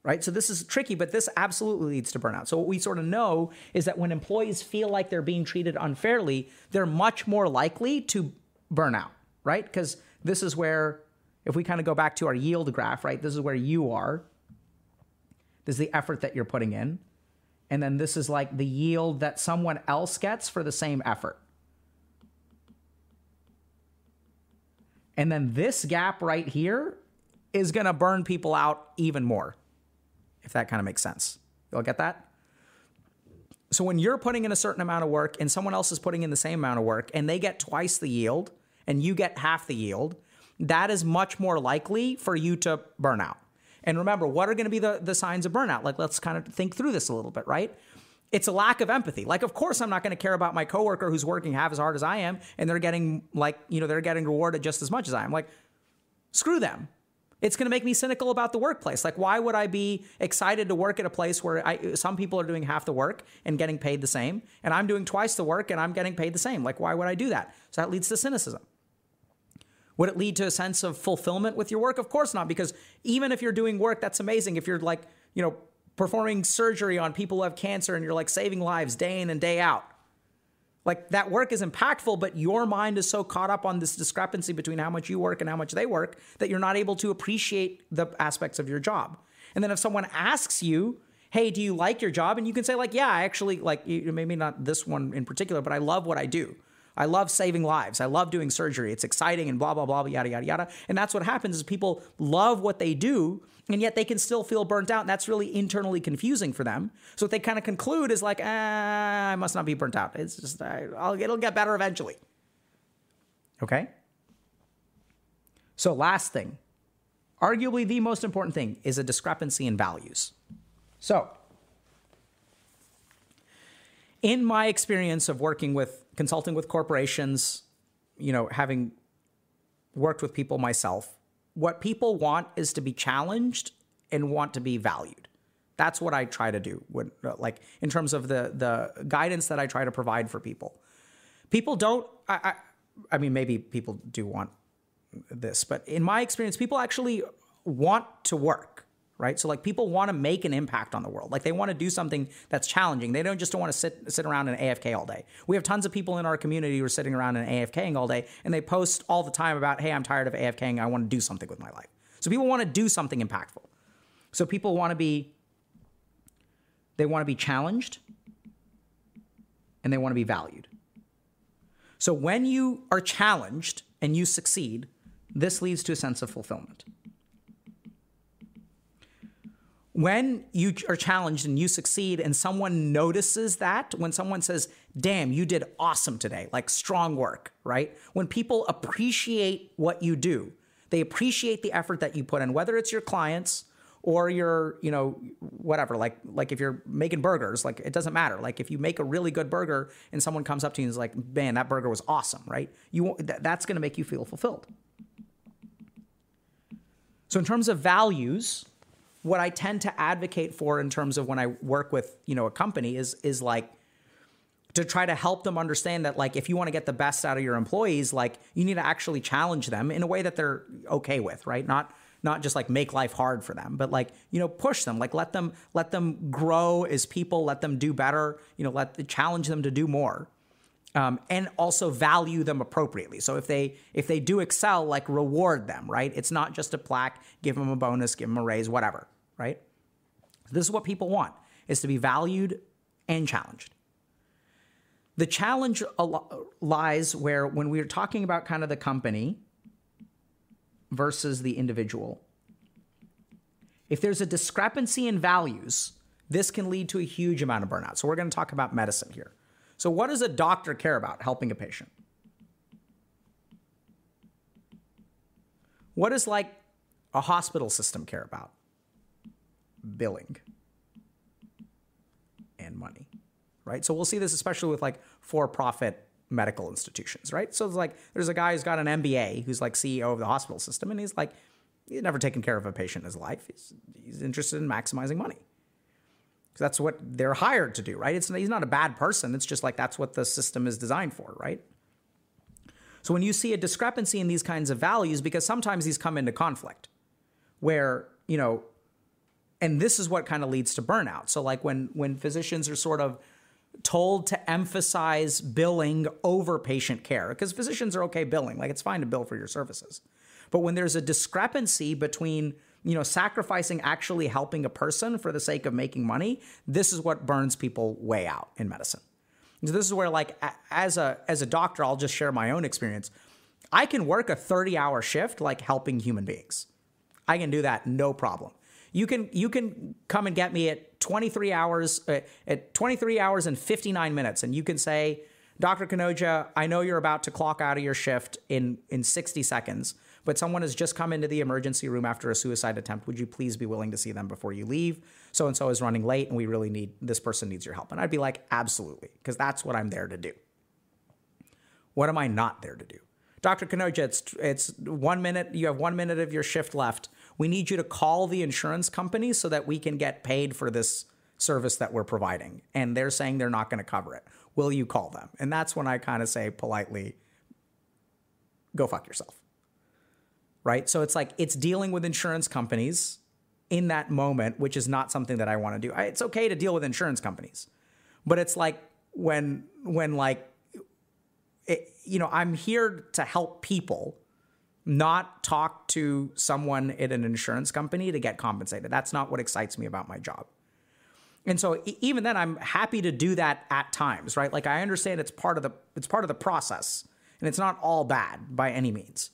Right? So this is tricky, but this absolutely leads to burnout. So what we sort of know is that when employees feel like they're being treated unfairly, they're much more likely to burn out, right? Because this is where, if we kind of go back to our yield graph, right? This is where you are this is the effort that you're putting in. And then this is like the yield that someone else gets for the same effort. And then this gap right here is going to burn people out even more, if that kind of makes sense. You'll get that? So when you're putting in a certain amount of work and someone else is putting in the same amount of work and they get twice the yield and you get half the yield, that is much more likely for you to burn out. And remember, what are going to be the, the signs of burnout? Like, let's kind of think through this a little bit, right? It's a lack of empathy. Like, of course, I'm not going to care about my coworker who's working half as hard as I am, and they're getting like, you know, they're getting rewarded just as much as I am. Like, screw them. It's going to make me cynical about the workplace. Like, why would I be excited to work at a place where I, some people are doing half the work and getting paid the same, and I'm doing twice the work and I'm getting paid the same? Like, why would I do that? So that leads to cynicism. Would it lead to a sense of fulfillment with your work? Of course not, because even if you're doing work that's amazing, if you're like, you know, performing surgery on people who have cancer and you're like saving lives day in and day out, like that work is impactful, but your mind is so caught up on this discrepancy between how much you work and how much they work that you're not able to appreciate the aspects of your job. And then if someone asks you, hey, do you like your job? And you can say, like, yeah, I actually like, maybe not this one in particular, but I love what I do. I love saving lives. I love doing surgery. It's exciting and blah, blah, blah, yada, yada, yada. And that's what happens is people love what they do and yet they can still feel burnt out. And that's really internally confusing for them. So what they kind of conclude is like, ah, I must not be burnt out. It's just, I'll, it'll get better eventually. Okay? So, last thing, arguably the most important thing is a discrepancy in values. So, in my experience of working with consulting with corporations, you know, having worked with people myself, what people want is to be challenged and want to be valued. That's what I try to do when uh, like in terms of the the guidance that I try to provide for people. People don't I, I, I mean maybe people do want this, but in my experience people actually want to work right? So like people want to make an impact on the world. Like they want to do something that's challenging. They don't just want to sit sit around and AFK all day. We have tons of people in our community who are sitting around and AFKing all day, and they post all the time about, "Hey, I'm tired of AFKing. I want to do something with my life." So people want to do something impactful. So people want to be they want to be challenged and they want to be valued. So when you are challenged and you succeed, this leads to a sense of fulfillment when you are challenged and you succeed and someone notices that when someone says damn you did awesome today like strong work right? When people appreciate what you do they appreciate the effort that you put in whether it's your clients or your you know whatever like like if you're making burgers like it doesn't matter. Like if you make a really good burger and someone comes up to you and is like man that burger was awesome right? You that's going to make you feel fulfilled. So in terms of values what I tend to advocate for in terms of when I work with, you know, a company is is like to try to help them understand that like if you want to get the best out of your employees, like you need to actually challenge them in a way that they're okay with, right? Not not just like make life hard for them, but like, you know, push them, like let them let them grow as people, let them do better, you know, let challenge them to do more. Um, and also value them appropriately. So if they if they do excel, like reward them, right? It's not just a plaque, give them a bonus, give them a raise, whatever, right? This is what people want: is to be valued and challenged. The challenge lies where when we're talking about kind of the company versus the individual, if there's a discrepancy in values, this can lead to a huge amount of burnout. So we're going to talk about medicine here. So what does a doctor care about helping a patient? What does like a hospital system care about? Billing and money right? So we'll see this especially with like for-profit medical institutions, right? So it's like there's a guy who's got an MBA who's like CEO of the hospital system, and he's like he's never taken care of a patient in his life. He's he's interested in maximizing money. That's what they're hired to do, right? It's he's not a bad person. It's just like that's what the system is designed for, right? So when you see a discrepancy in these kinds of values, because sometimes these come into conflict, where you know, and this is what kind of leads to burnout. So like when when physicians are sort of told to emphasize billing over patient care because physicians are okay billing like it's fine to bill for your services but when there's a discrepancy between you know sacrificing actually helping a person for the sake of making money this is what burns people way out in medicine. So this is where like as a as a doctor i'll just share my own experience. I can work a 30 hour shift like helping human beings. I can do that no problem. You can you can come and get me at 23 hours uh, at 23 hours and 59 minutes and you can say Dr. Kanojia, I know you're about to clock out of your shift in in 60 seconds, but someone has just come into the emergency room after a suicide attempt. Would you please be willing to see them before you leave? So and so is running late and we really need this person needs your help. And I'd be like, "Absolutely," because that's what I'm there to do. What am I not there to do? Dr. Kanojia, it's it's 1 minute, you have 1 minute of your shift left we need you to call the insurance company so that we can get paid for this service that we're providing. And they're saying they're not going to cover it. Will you call them? And that's when I kind of say politely, go fuck yourself. Right? So it's like it's dealing with insurance companies in that moment, which is not something that I want to do. It's okay to deal with insurance companies, but it's like when when like it, you know I'm here to help people not talk to someone at an insurance company to get compensated. That's not what excites me about my job. And so even then I'm happy to do that at times, right? Like I understand it's part of the it's part of the process and it's not all bad by any means.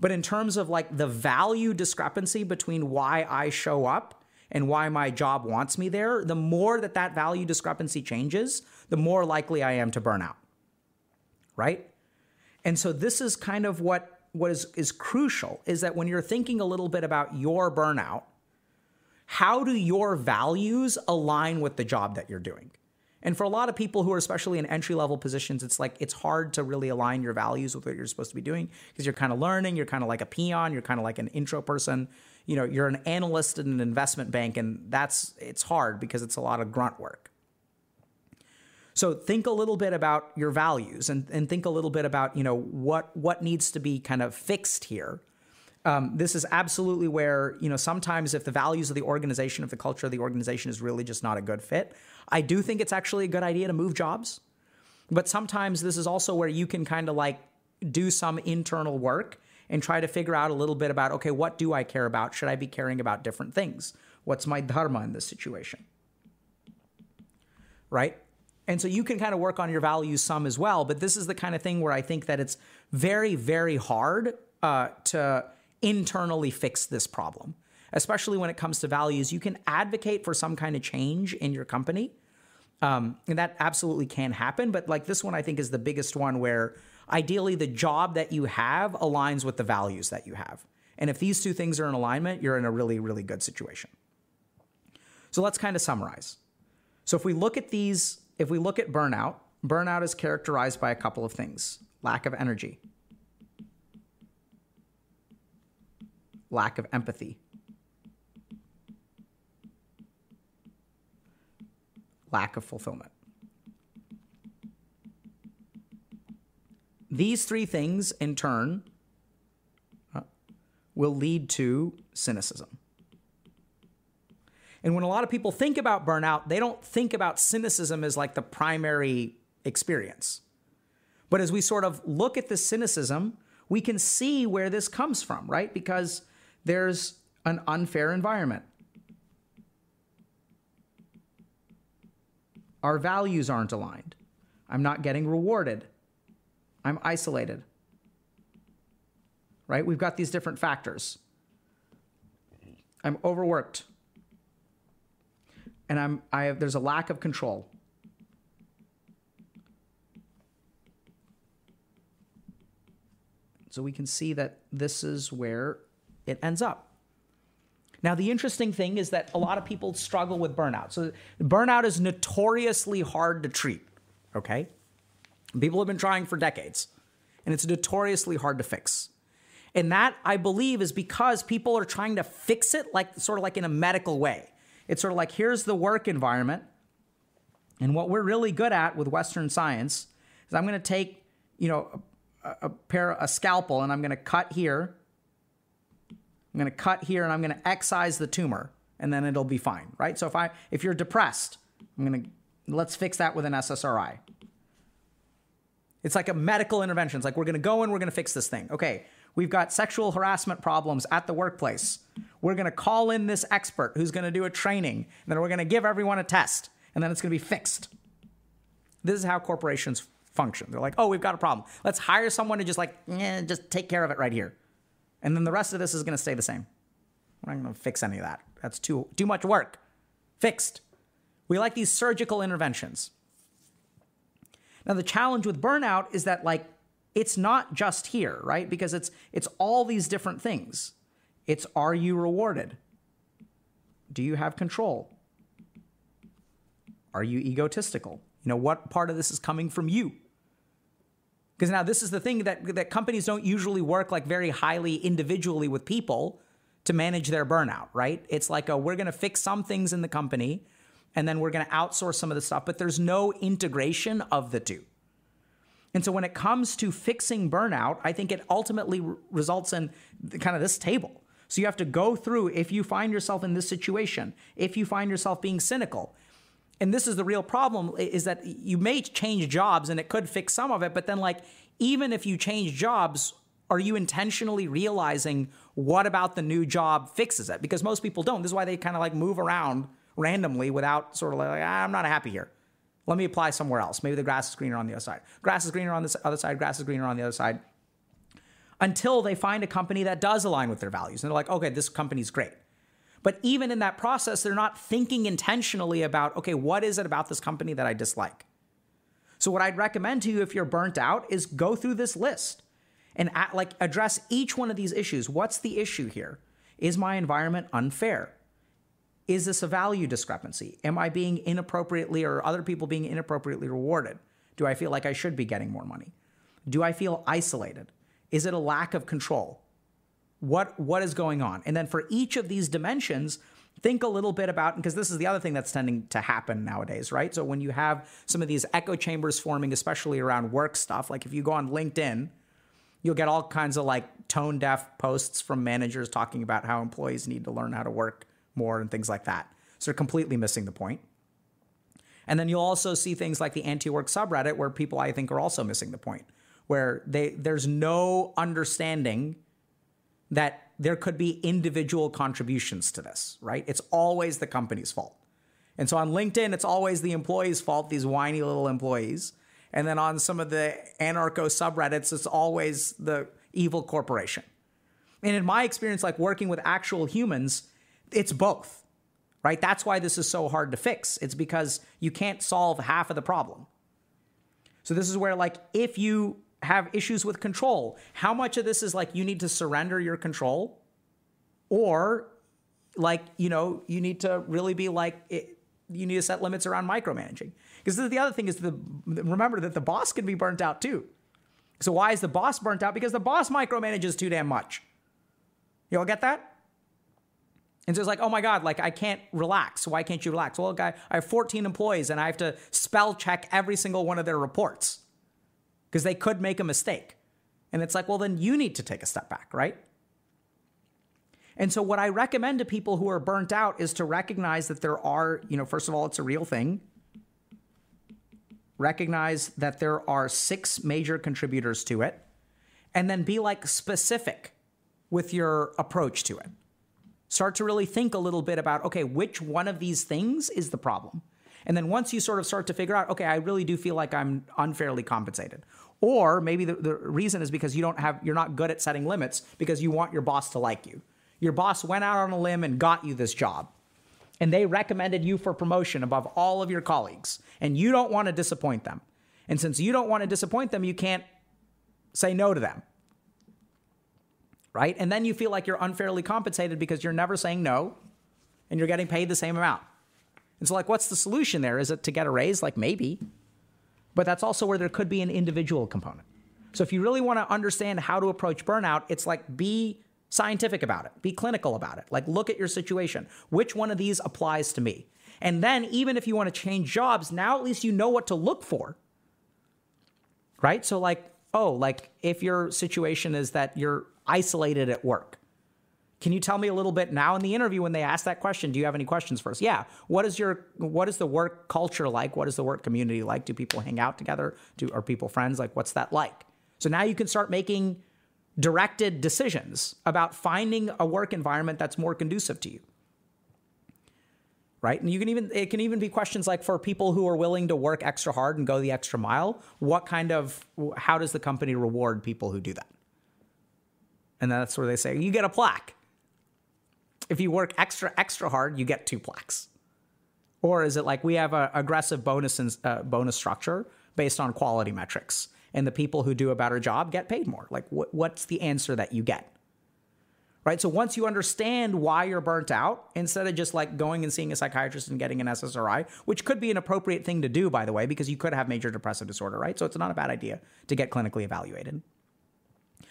But in terms of like the value discrepancy between why I show up and why my job wants me there, the more that that value discrepancy changes, the more likely I am to burn out. Right? And so this is kind of what what is, is crucial is that when you're thinking a little bit about your burnout, how do your values align with the job that you're doing? And for a lot of people who are especially in entry level positions, it's like it's hard to really align your values with what you're supposed to be doing because you're kind of learning, you're kind of like a peon, you're kind of like an intro person. You know, you're an analyst in an investment bank, and that's it's hard because it's a lot of grunt work. So think a little bit about your values and, and think a little bit about, you know, what what needs to be kind of fixed here. Um, this is absolutely where, you know, sometimes if the values of the organization, if the culture of the organization is really just not a good fit, I do think it's actually a good idea to move jobs. But sometimes this is also where you can kind of like do some internal work and try to figure out a little bit about okay, what do I care about? Should I be caring about different things? What's my dharma in this situation? Right? And so you can kind of work on your values some as well. But this is the kind of thing where I think that it's very, very hard uh, to internally fix this problem, especially when it comes to values. You can advocate for some kind of change in your company. Um, and that absolutely can happen. But like this one, I think is the biggest one where ideally the job that you have aligns with the values that you have. And if these two things are in alignment, you're in a really, really good situation. So let's kind of summarize. So if we look at these if we look at burnout, burnout is characterized by a couple of things lack of energy, lack of empathy, lack of fulfillment. These three things, in turn, uh, will lead to cynicism. And when a lot of people think about burnout, they don't think about cynicism as like the primary experience. But as we sort of look at the cynicism, we can see where this comes from, right? Because there's an unfair environment. Our values aren't aligned. I'm not getting rewarded. I'm isolated. Right? We've got these different factors. I'm overworked. And I'm I have there's a lack of control. So we can see that this is where it ends up. Now, the interesting thing is that a lot of people struggle with burnout. So, burnout is notoriously hard to treat, okay? People have been trying for decades, and it's notoriously hard to fix. And that, I believe, is because people are trying to fix it like sort of like in a medical way. It's sort of like here's the work environment. And what we're really good at with Western science is I'm going to take, you know, a, a pair, a scalpel, and I'm going to cut here I'm going to cut here and I'm going to excise the tumor and then it'll be fine, right? So if I if you're depressed, I'm going to let's fix that with an SSRI. It's like a medical intervention. It's like we're going to go and we're going to fix this thing. Okay, we've got sexual harassment problems at the workplace. We're going to call in this expert who's going to do a training, and then we're going to give everyone a test, and then it's going to be fixed. This is how corporations function. They're like, oh, we've got a problem. Let's hire someone to just like, eh, just take care of it right here. And then the rest of this is going to stay the same. We're not going to fix any of that. That's too, too much work. Fixed. We like these surgical interventions. Now, the challenge with burnout is that, like, it's not just here, right? Because it's it's all these different things. It's are you rewarded? Do you have control? Are you egotistical? You know, what part of this is coming from you? Because now this is the thing that, that companies don't usually work like very highly individually with people to manage their burnout, right? It's like a, we're going to fix some things in the company and then we're going to outsource some of the stuff, but there's no integration of the two. And so when it comes to fixing burnout, I think it ultimately r- results in kind of this table. So you have to go through if you find yourself in this situation, if you find yourself being cynical, and this is the real problem is that you may change jobs and it could fix some of it but then like even if you change jobs are you intentionally realizing what about the new job fixes it? Because most people don't. This is why they kind of like move around randomly without sort of like ah, i'm not happy here. Let me apply somewhere else. Maybe the grass is greener on the other side. Grass is greener on this other side. Grass is greener on the other side. Until they find a company that does align with their values. And they're like okay this company's great but even in that process, they're not thinking intentionally about, okay, what is it about this company that I dislike? So, what I'd recommend to you if you're burnt out is go through this list and at, like address each one of these issues. What's the issue here? Is my environment unfair? Is this a value discrepancy? Am I being inappropriately or other people being inappropriately rewarded? Do I feel like I should be getting more money? Do I feel isolated? Is it a lack of control? What what is going on? And then for each of these dimensions, think a little bit about because this is the other thing that's tending to happen nowadays, right? So when you have some of these echo chambers forming, especially around work stuff, like if you go on LinkedIn, you'll get all kinds of like tone deaf posts from managers talking about how employees need to learn how to work more and things like that. So they're completely missing the point. And then you'll also see things like the anti-work subreddit where people I think are also missing the point, where they there's no understanding that there could be individual contributions to this, right? It's always the company's fault. And so on LinkedIn, it's always the employee's fault, these whiny little employees. And then on some of the anarcho subreddits, it's always the evil corporation. And in my experience, like working with actual humans, it's both, right? That's why this is so hard to fix. It's because you can't solve half of the problem. So this is where, like, if you have issues with control. How much of this is like you need to surrender your control? Or like, you know, you need to really be like, it, you need to set limits around micromanaging. Because the other thing is the remember that the boss can be burnt out too. So why is the boss burnt out? Because the boss micromanages too damn much. You all get that? And so it's like, oh my God, like I can't relax. Why can't you relax? Well, guy, I have 14 employees and I have to spell check every single one of their reports because they could make a mistake. And it's like, well, then you need to take a step back, right? And so what I recommend to people who are burnt out is to recognize that there are, you know, first of all, it's a real thing. Recognize that there are six major contributors to it and then be like specific with your approach to it. Start to really think a little bit about, okay, which one of these things is the problem? And then once you sort of start to figure out, okay, I really do feel like I'm unfairly compensated. Or maybe the, the reason is because you don't have, you're not good at setting limits because you want your boss to like you. Your boss went out on a limb and got you this job. And they recommended you for promotion above all of your colleagues. And you don't want to disappoint them. And since you don't want to disappoint them, you can't say no to them. Right? And then you feel like you're unfairly compensated because you're never saying no and you're getting paid the same amount. And so, like, what's the solution there? Is it to get a raise? Like, maybe. But that's also where there could be an individual component. So, if you really want to understand how to approach burnout, it's like be scientific about it, be clinical about it. Like, look at your situation. Which one of these applies to me? And then, even if you want to change jobs, now at least you know what to look for. Right? So, like, oh, like if your situation is that you're isolated at work, can you tell me a little bit now in the interview when they ask that question? Do you have any questions for us? Yeah. What is your what is the work culture like? What is the work community like? Do people hang out together? Do are people friends? Like what's that like? So now you can start making directed decisions about finding a work environment that's more conducive to you. Right? And you can even it can even be questions like for people who are willing to work extra hard and go the extra mile, what kind of how does the company reward people who do that? And that's where they say you get a plaque. If you work extra extra hard, you get two plaques. Or is it like we have an aggressive bonus uh, bonus structure based on quality metrics? and the people who do a better job get paid more. Like, wh- what's the answer that you get? Right. So once you understand why you're burnt out, instead of just like going and seeing a psychiatrist and getting an SSRI, which could be an appropriate thing to do, by the way, because you could have major depressive disorder, right? So it's not a bad idea to get clinically evaluated.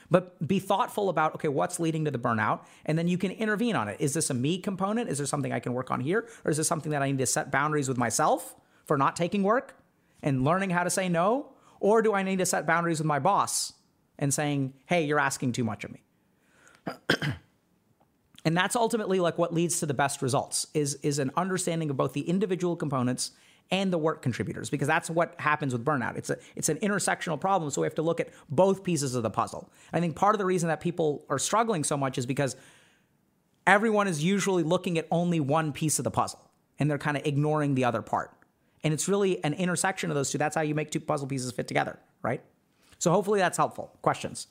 But be thoughtful about, okay, what's leading to the burnout? And then you can intervene on it. Is this a me component? Is there something I can work on here? Or is this something that I need to set boundaries with myself for not taking work and learning how to say no? Or do I need to set boundaries with my boss and saying, hey, you're asking too much of me? and that's ultimately like what leads to the best results is, is an understanding of both the individual components and the work contributors because that's what happens with burnout. It's a it's an intersectional problem, so we have to look at both pieces of the puzzle. I think part of the reason that people are struggling so much is because everyone is usually looking at only one piece of the puzzle and they're kind of ignoring the other part. And it's really an intersection of those two. That's how you make two puzzle pieces fit together, right? So hopefully that's helpful. Questions?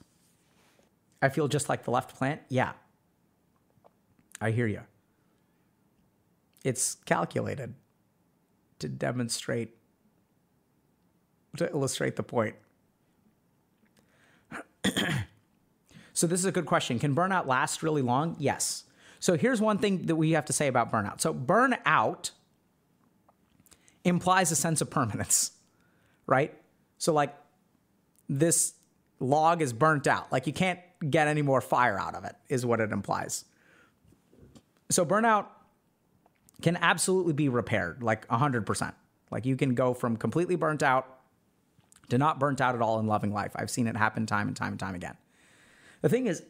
I feel just like the left plant? Yeah. I hear you. It's calculated to demonstrate, to illustrate the point. so, this is a good question. Can burnout last really long? Yes. So, here's one thing that we have to say about burnout. So, burnout implies a sense of permanence, right? So, like, this log is burnt out. Like, you can't get any more fire out of it, is what it implies. So, burnout can absolutely be repaired, like 100%. Like, you can go from completely burnt out to not burnt out at all in loving life. I've seen it happen time and time and time again. The thing is,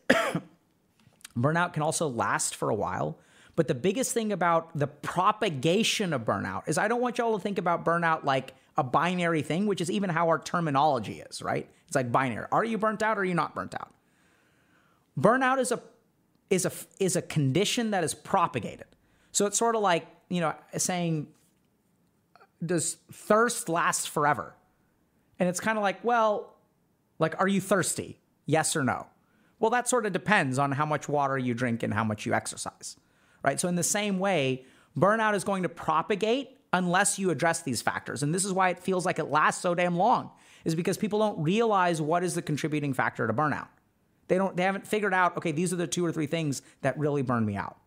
burnout can also last for a while but the biggest thing about the propagation of burnout is I don't want y'all to think about burnout like a binary thing, which is even how our terminology is, right? It's like binary. Are you burnt out or are you not burnt out? Burnout is a is a is a condition that is propagated. So it's sort of like, you know, saying does thirst last forever? And it's kind of like, well, like are you thirsty? Yes or no? Well, that sort of depends on how much water you drink and how much you exercise right? So, in the same way, burnout is going to propagate unless you address these factors. And this is why it feels like it lasts so damn long, is because people don't realize what is the contributing factor to burnout. They don't they haven't figured out, okay, these are the two or three things that really burn me out.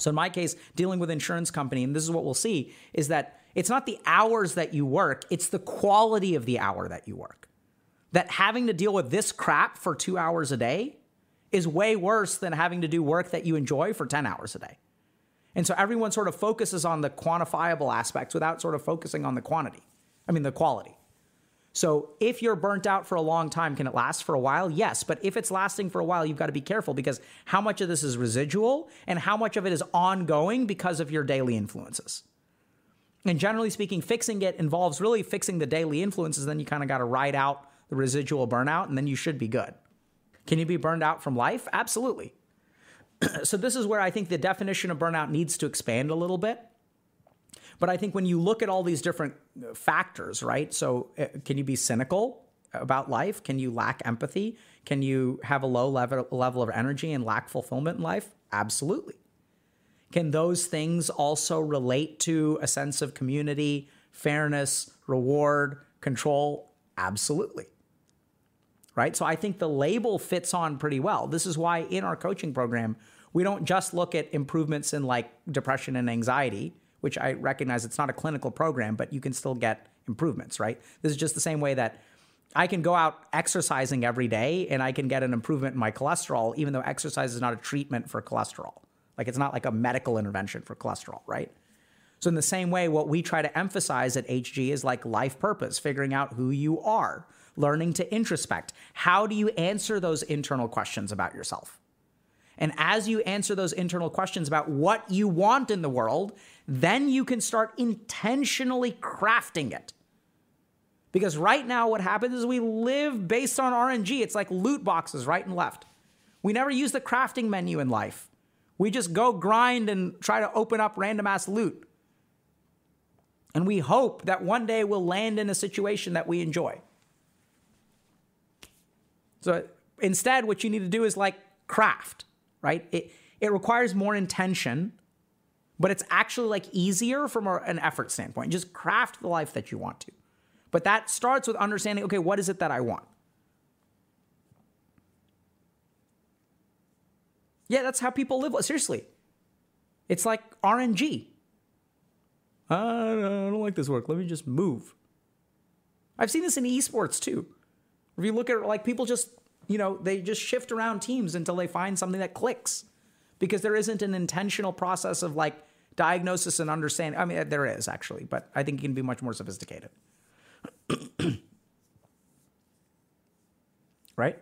So in my case, dealing with insurance company, and this is what we'll see, is that it's not the hours that you work, it's the quality of the hour that you work. That having to deal with this crap for two hours a day is way worse than having to do work that you enjoy for 10 hours a day. And so everyone sort of focuses on the quantifiable aspects without sort of focusing on the quantity. I mean, the quality. So if you're burnt out for a long time, can it last for a while? Yes. But if it's lasting for a while, you've got to be careful because how much of this is residual and how much of it is ongoing because of your daily influences. And generally speaking, fixing it involves really fixing the daily influences. Then you kind of got to ride out the residual burnout and then you should be good. Can you be burned out from life? Absolutely. so this is where I think the definition of burnout needs to expand a little bit. But I think when you look at all these different uh, factors, right? So, uh, can you be cynical about life? Can you lack empathy? Can you have a low level, level of energy and lack fulfillment in life? Absolutely. Can those things also relate to a sense of community, fairness, reward, control? Absolutely. Right? So I think the label fits on pretty well. This is why in our coaching program, we don't just look at improvements in like depression and anxiety which I recognize it's not a clinical program, but you can still get improvements, right? This is just the same way that I can go out exercising every day and I can get an improvement in my cholesterol, even though exercise is not a treatment for cholesterol. Like it's not like a medical intervention for cholesterol, right? So, in the same way, what we try to emphasize at HG is like life purpose, figuring out who you are, learning to introspect. How do you answer those internal questions about yourself? And as you answer those internal questions about what you want in the world, then you can start intentionally crafting it. Because right now, what happens is we live based on RNG. It's like loot boxes right and left. We never use the crafting menu in life. We just go grind and try to open up random ass loot. And we hope that one day we'll land in a situation that we enjoy. So instead, what you need to do is like craft right? It, it requires more intention, but it's actually like easier from a, an effort standpoint. Just craft the life that you want to. But that starts with understanding okay, what is it that I want? Yeah, that's how people live. Seriously. It's like RNG. I don't like this work. Let me just move. I've seen this in esports too. If you look at like people just you know, they just shift around teams until they find something that clicks because there isn't an intentional process of like diagnosis and understanding. I mean, there is actually, but I think it can be much more sophisticated. right?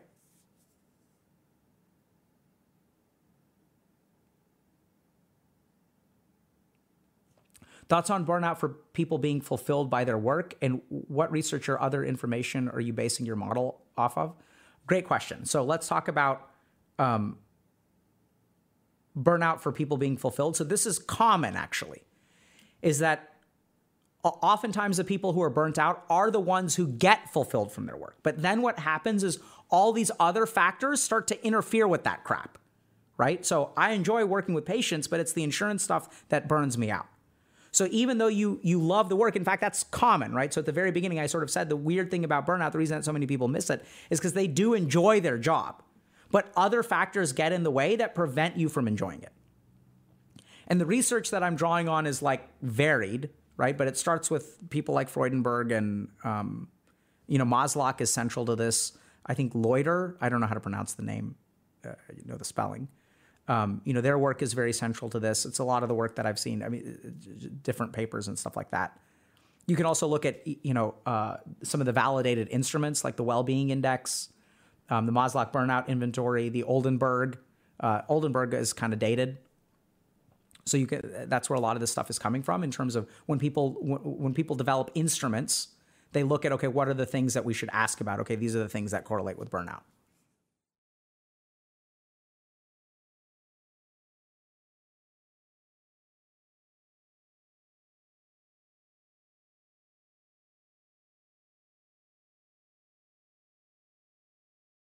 Thoughts on burnout for people being fulfilled by their work, and what research or other information are you basing your model off of? Great question. So let's talk about um, burnout for people being fulfilled. So this is common, actually, is that oftentimes the people who are burnt out are the ones who get fulfilled from their work. But then what happens is all these other factors start to interfere with that crap, right? So I enjoy working with patients, but it's the insurance stuff that burns me out. So even though you you love the work, in fact, that's common, right? So at the very beginning, I sort of said the weird thing about burnout, the reason that so many people miss it, is because they do enjoy their job, but other factors get in the way that prevent you from enjoying it. And the research that I'm drawing on is like varied, right? But it starts with people like Freudenberg and um, you know Maslach is central to this. I think Loiter, I don't know how to pronounce the name, uh, you know the spelling. Um, you know, their work is very central to this. It's a lot of the work that I've seen. I mean, different papers and stuff like that. You can also look at you know uh, some of the validated instruments like the Well-being Index, um, the Maslach Burnout Inventory, the Oldenburg. Uh, Oldenburg is kind of dated, so you can. That's where a lot of this stuff is coming from in terms of when people when people develop instruments, they look at okay, what are the things that we should ask about? Okay, these are the things that correlate with burnout.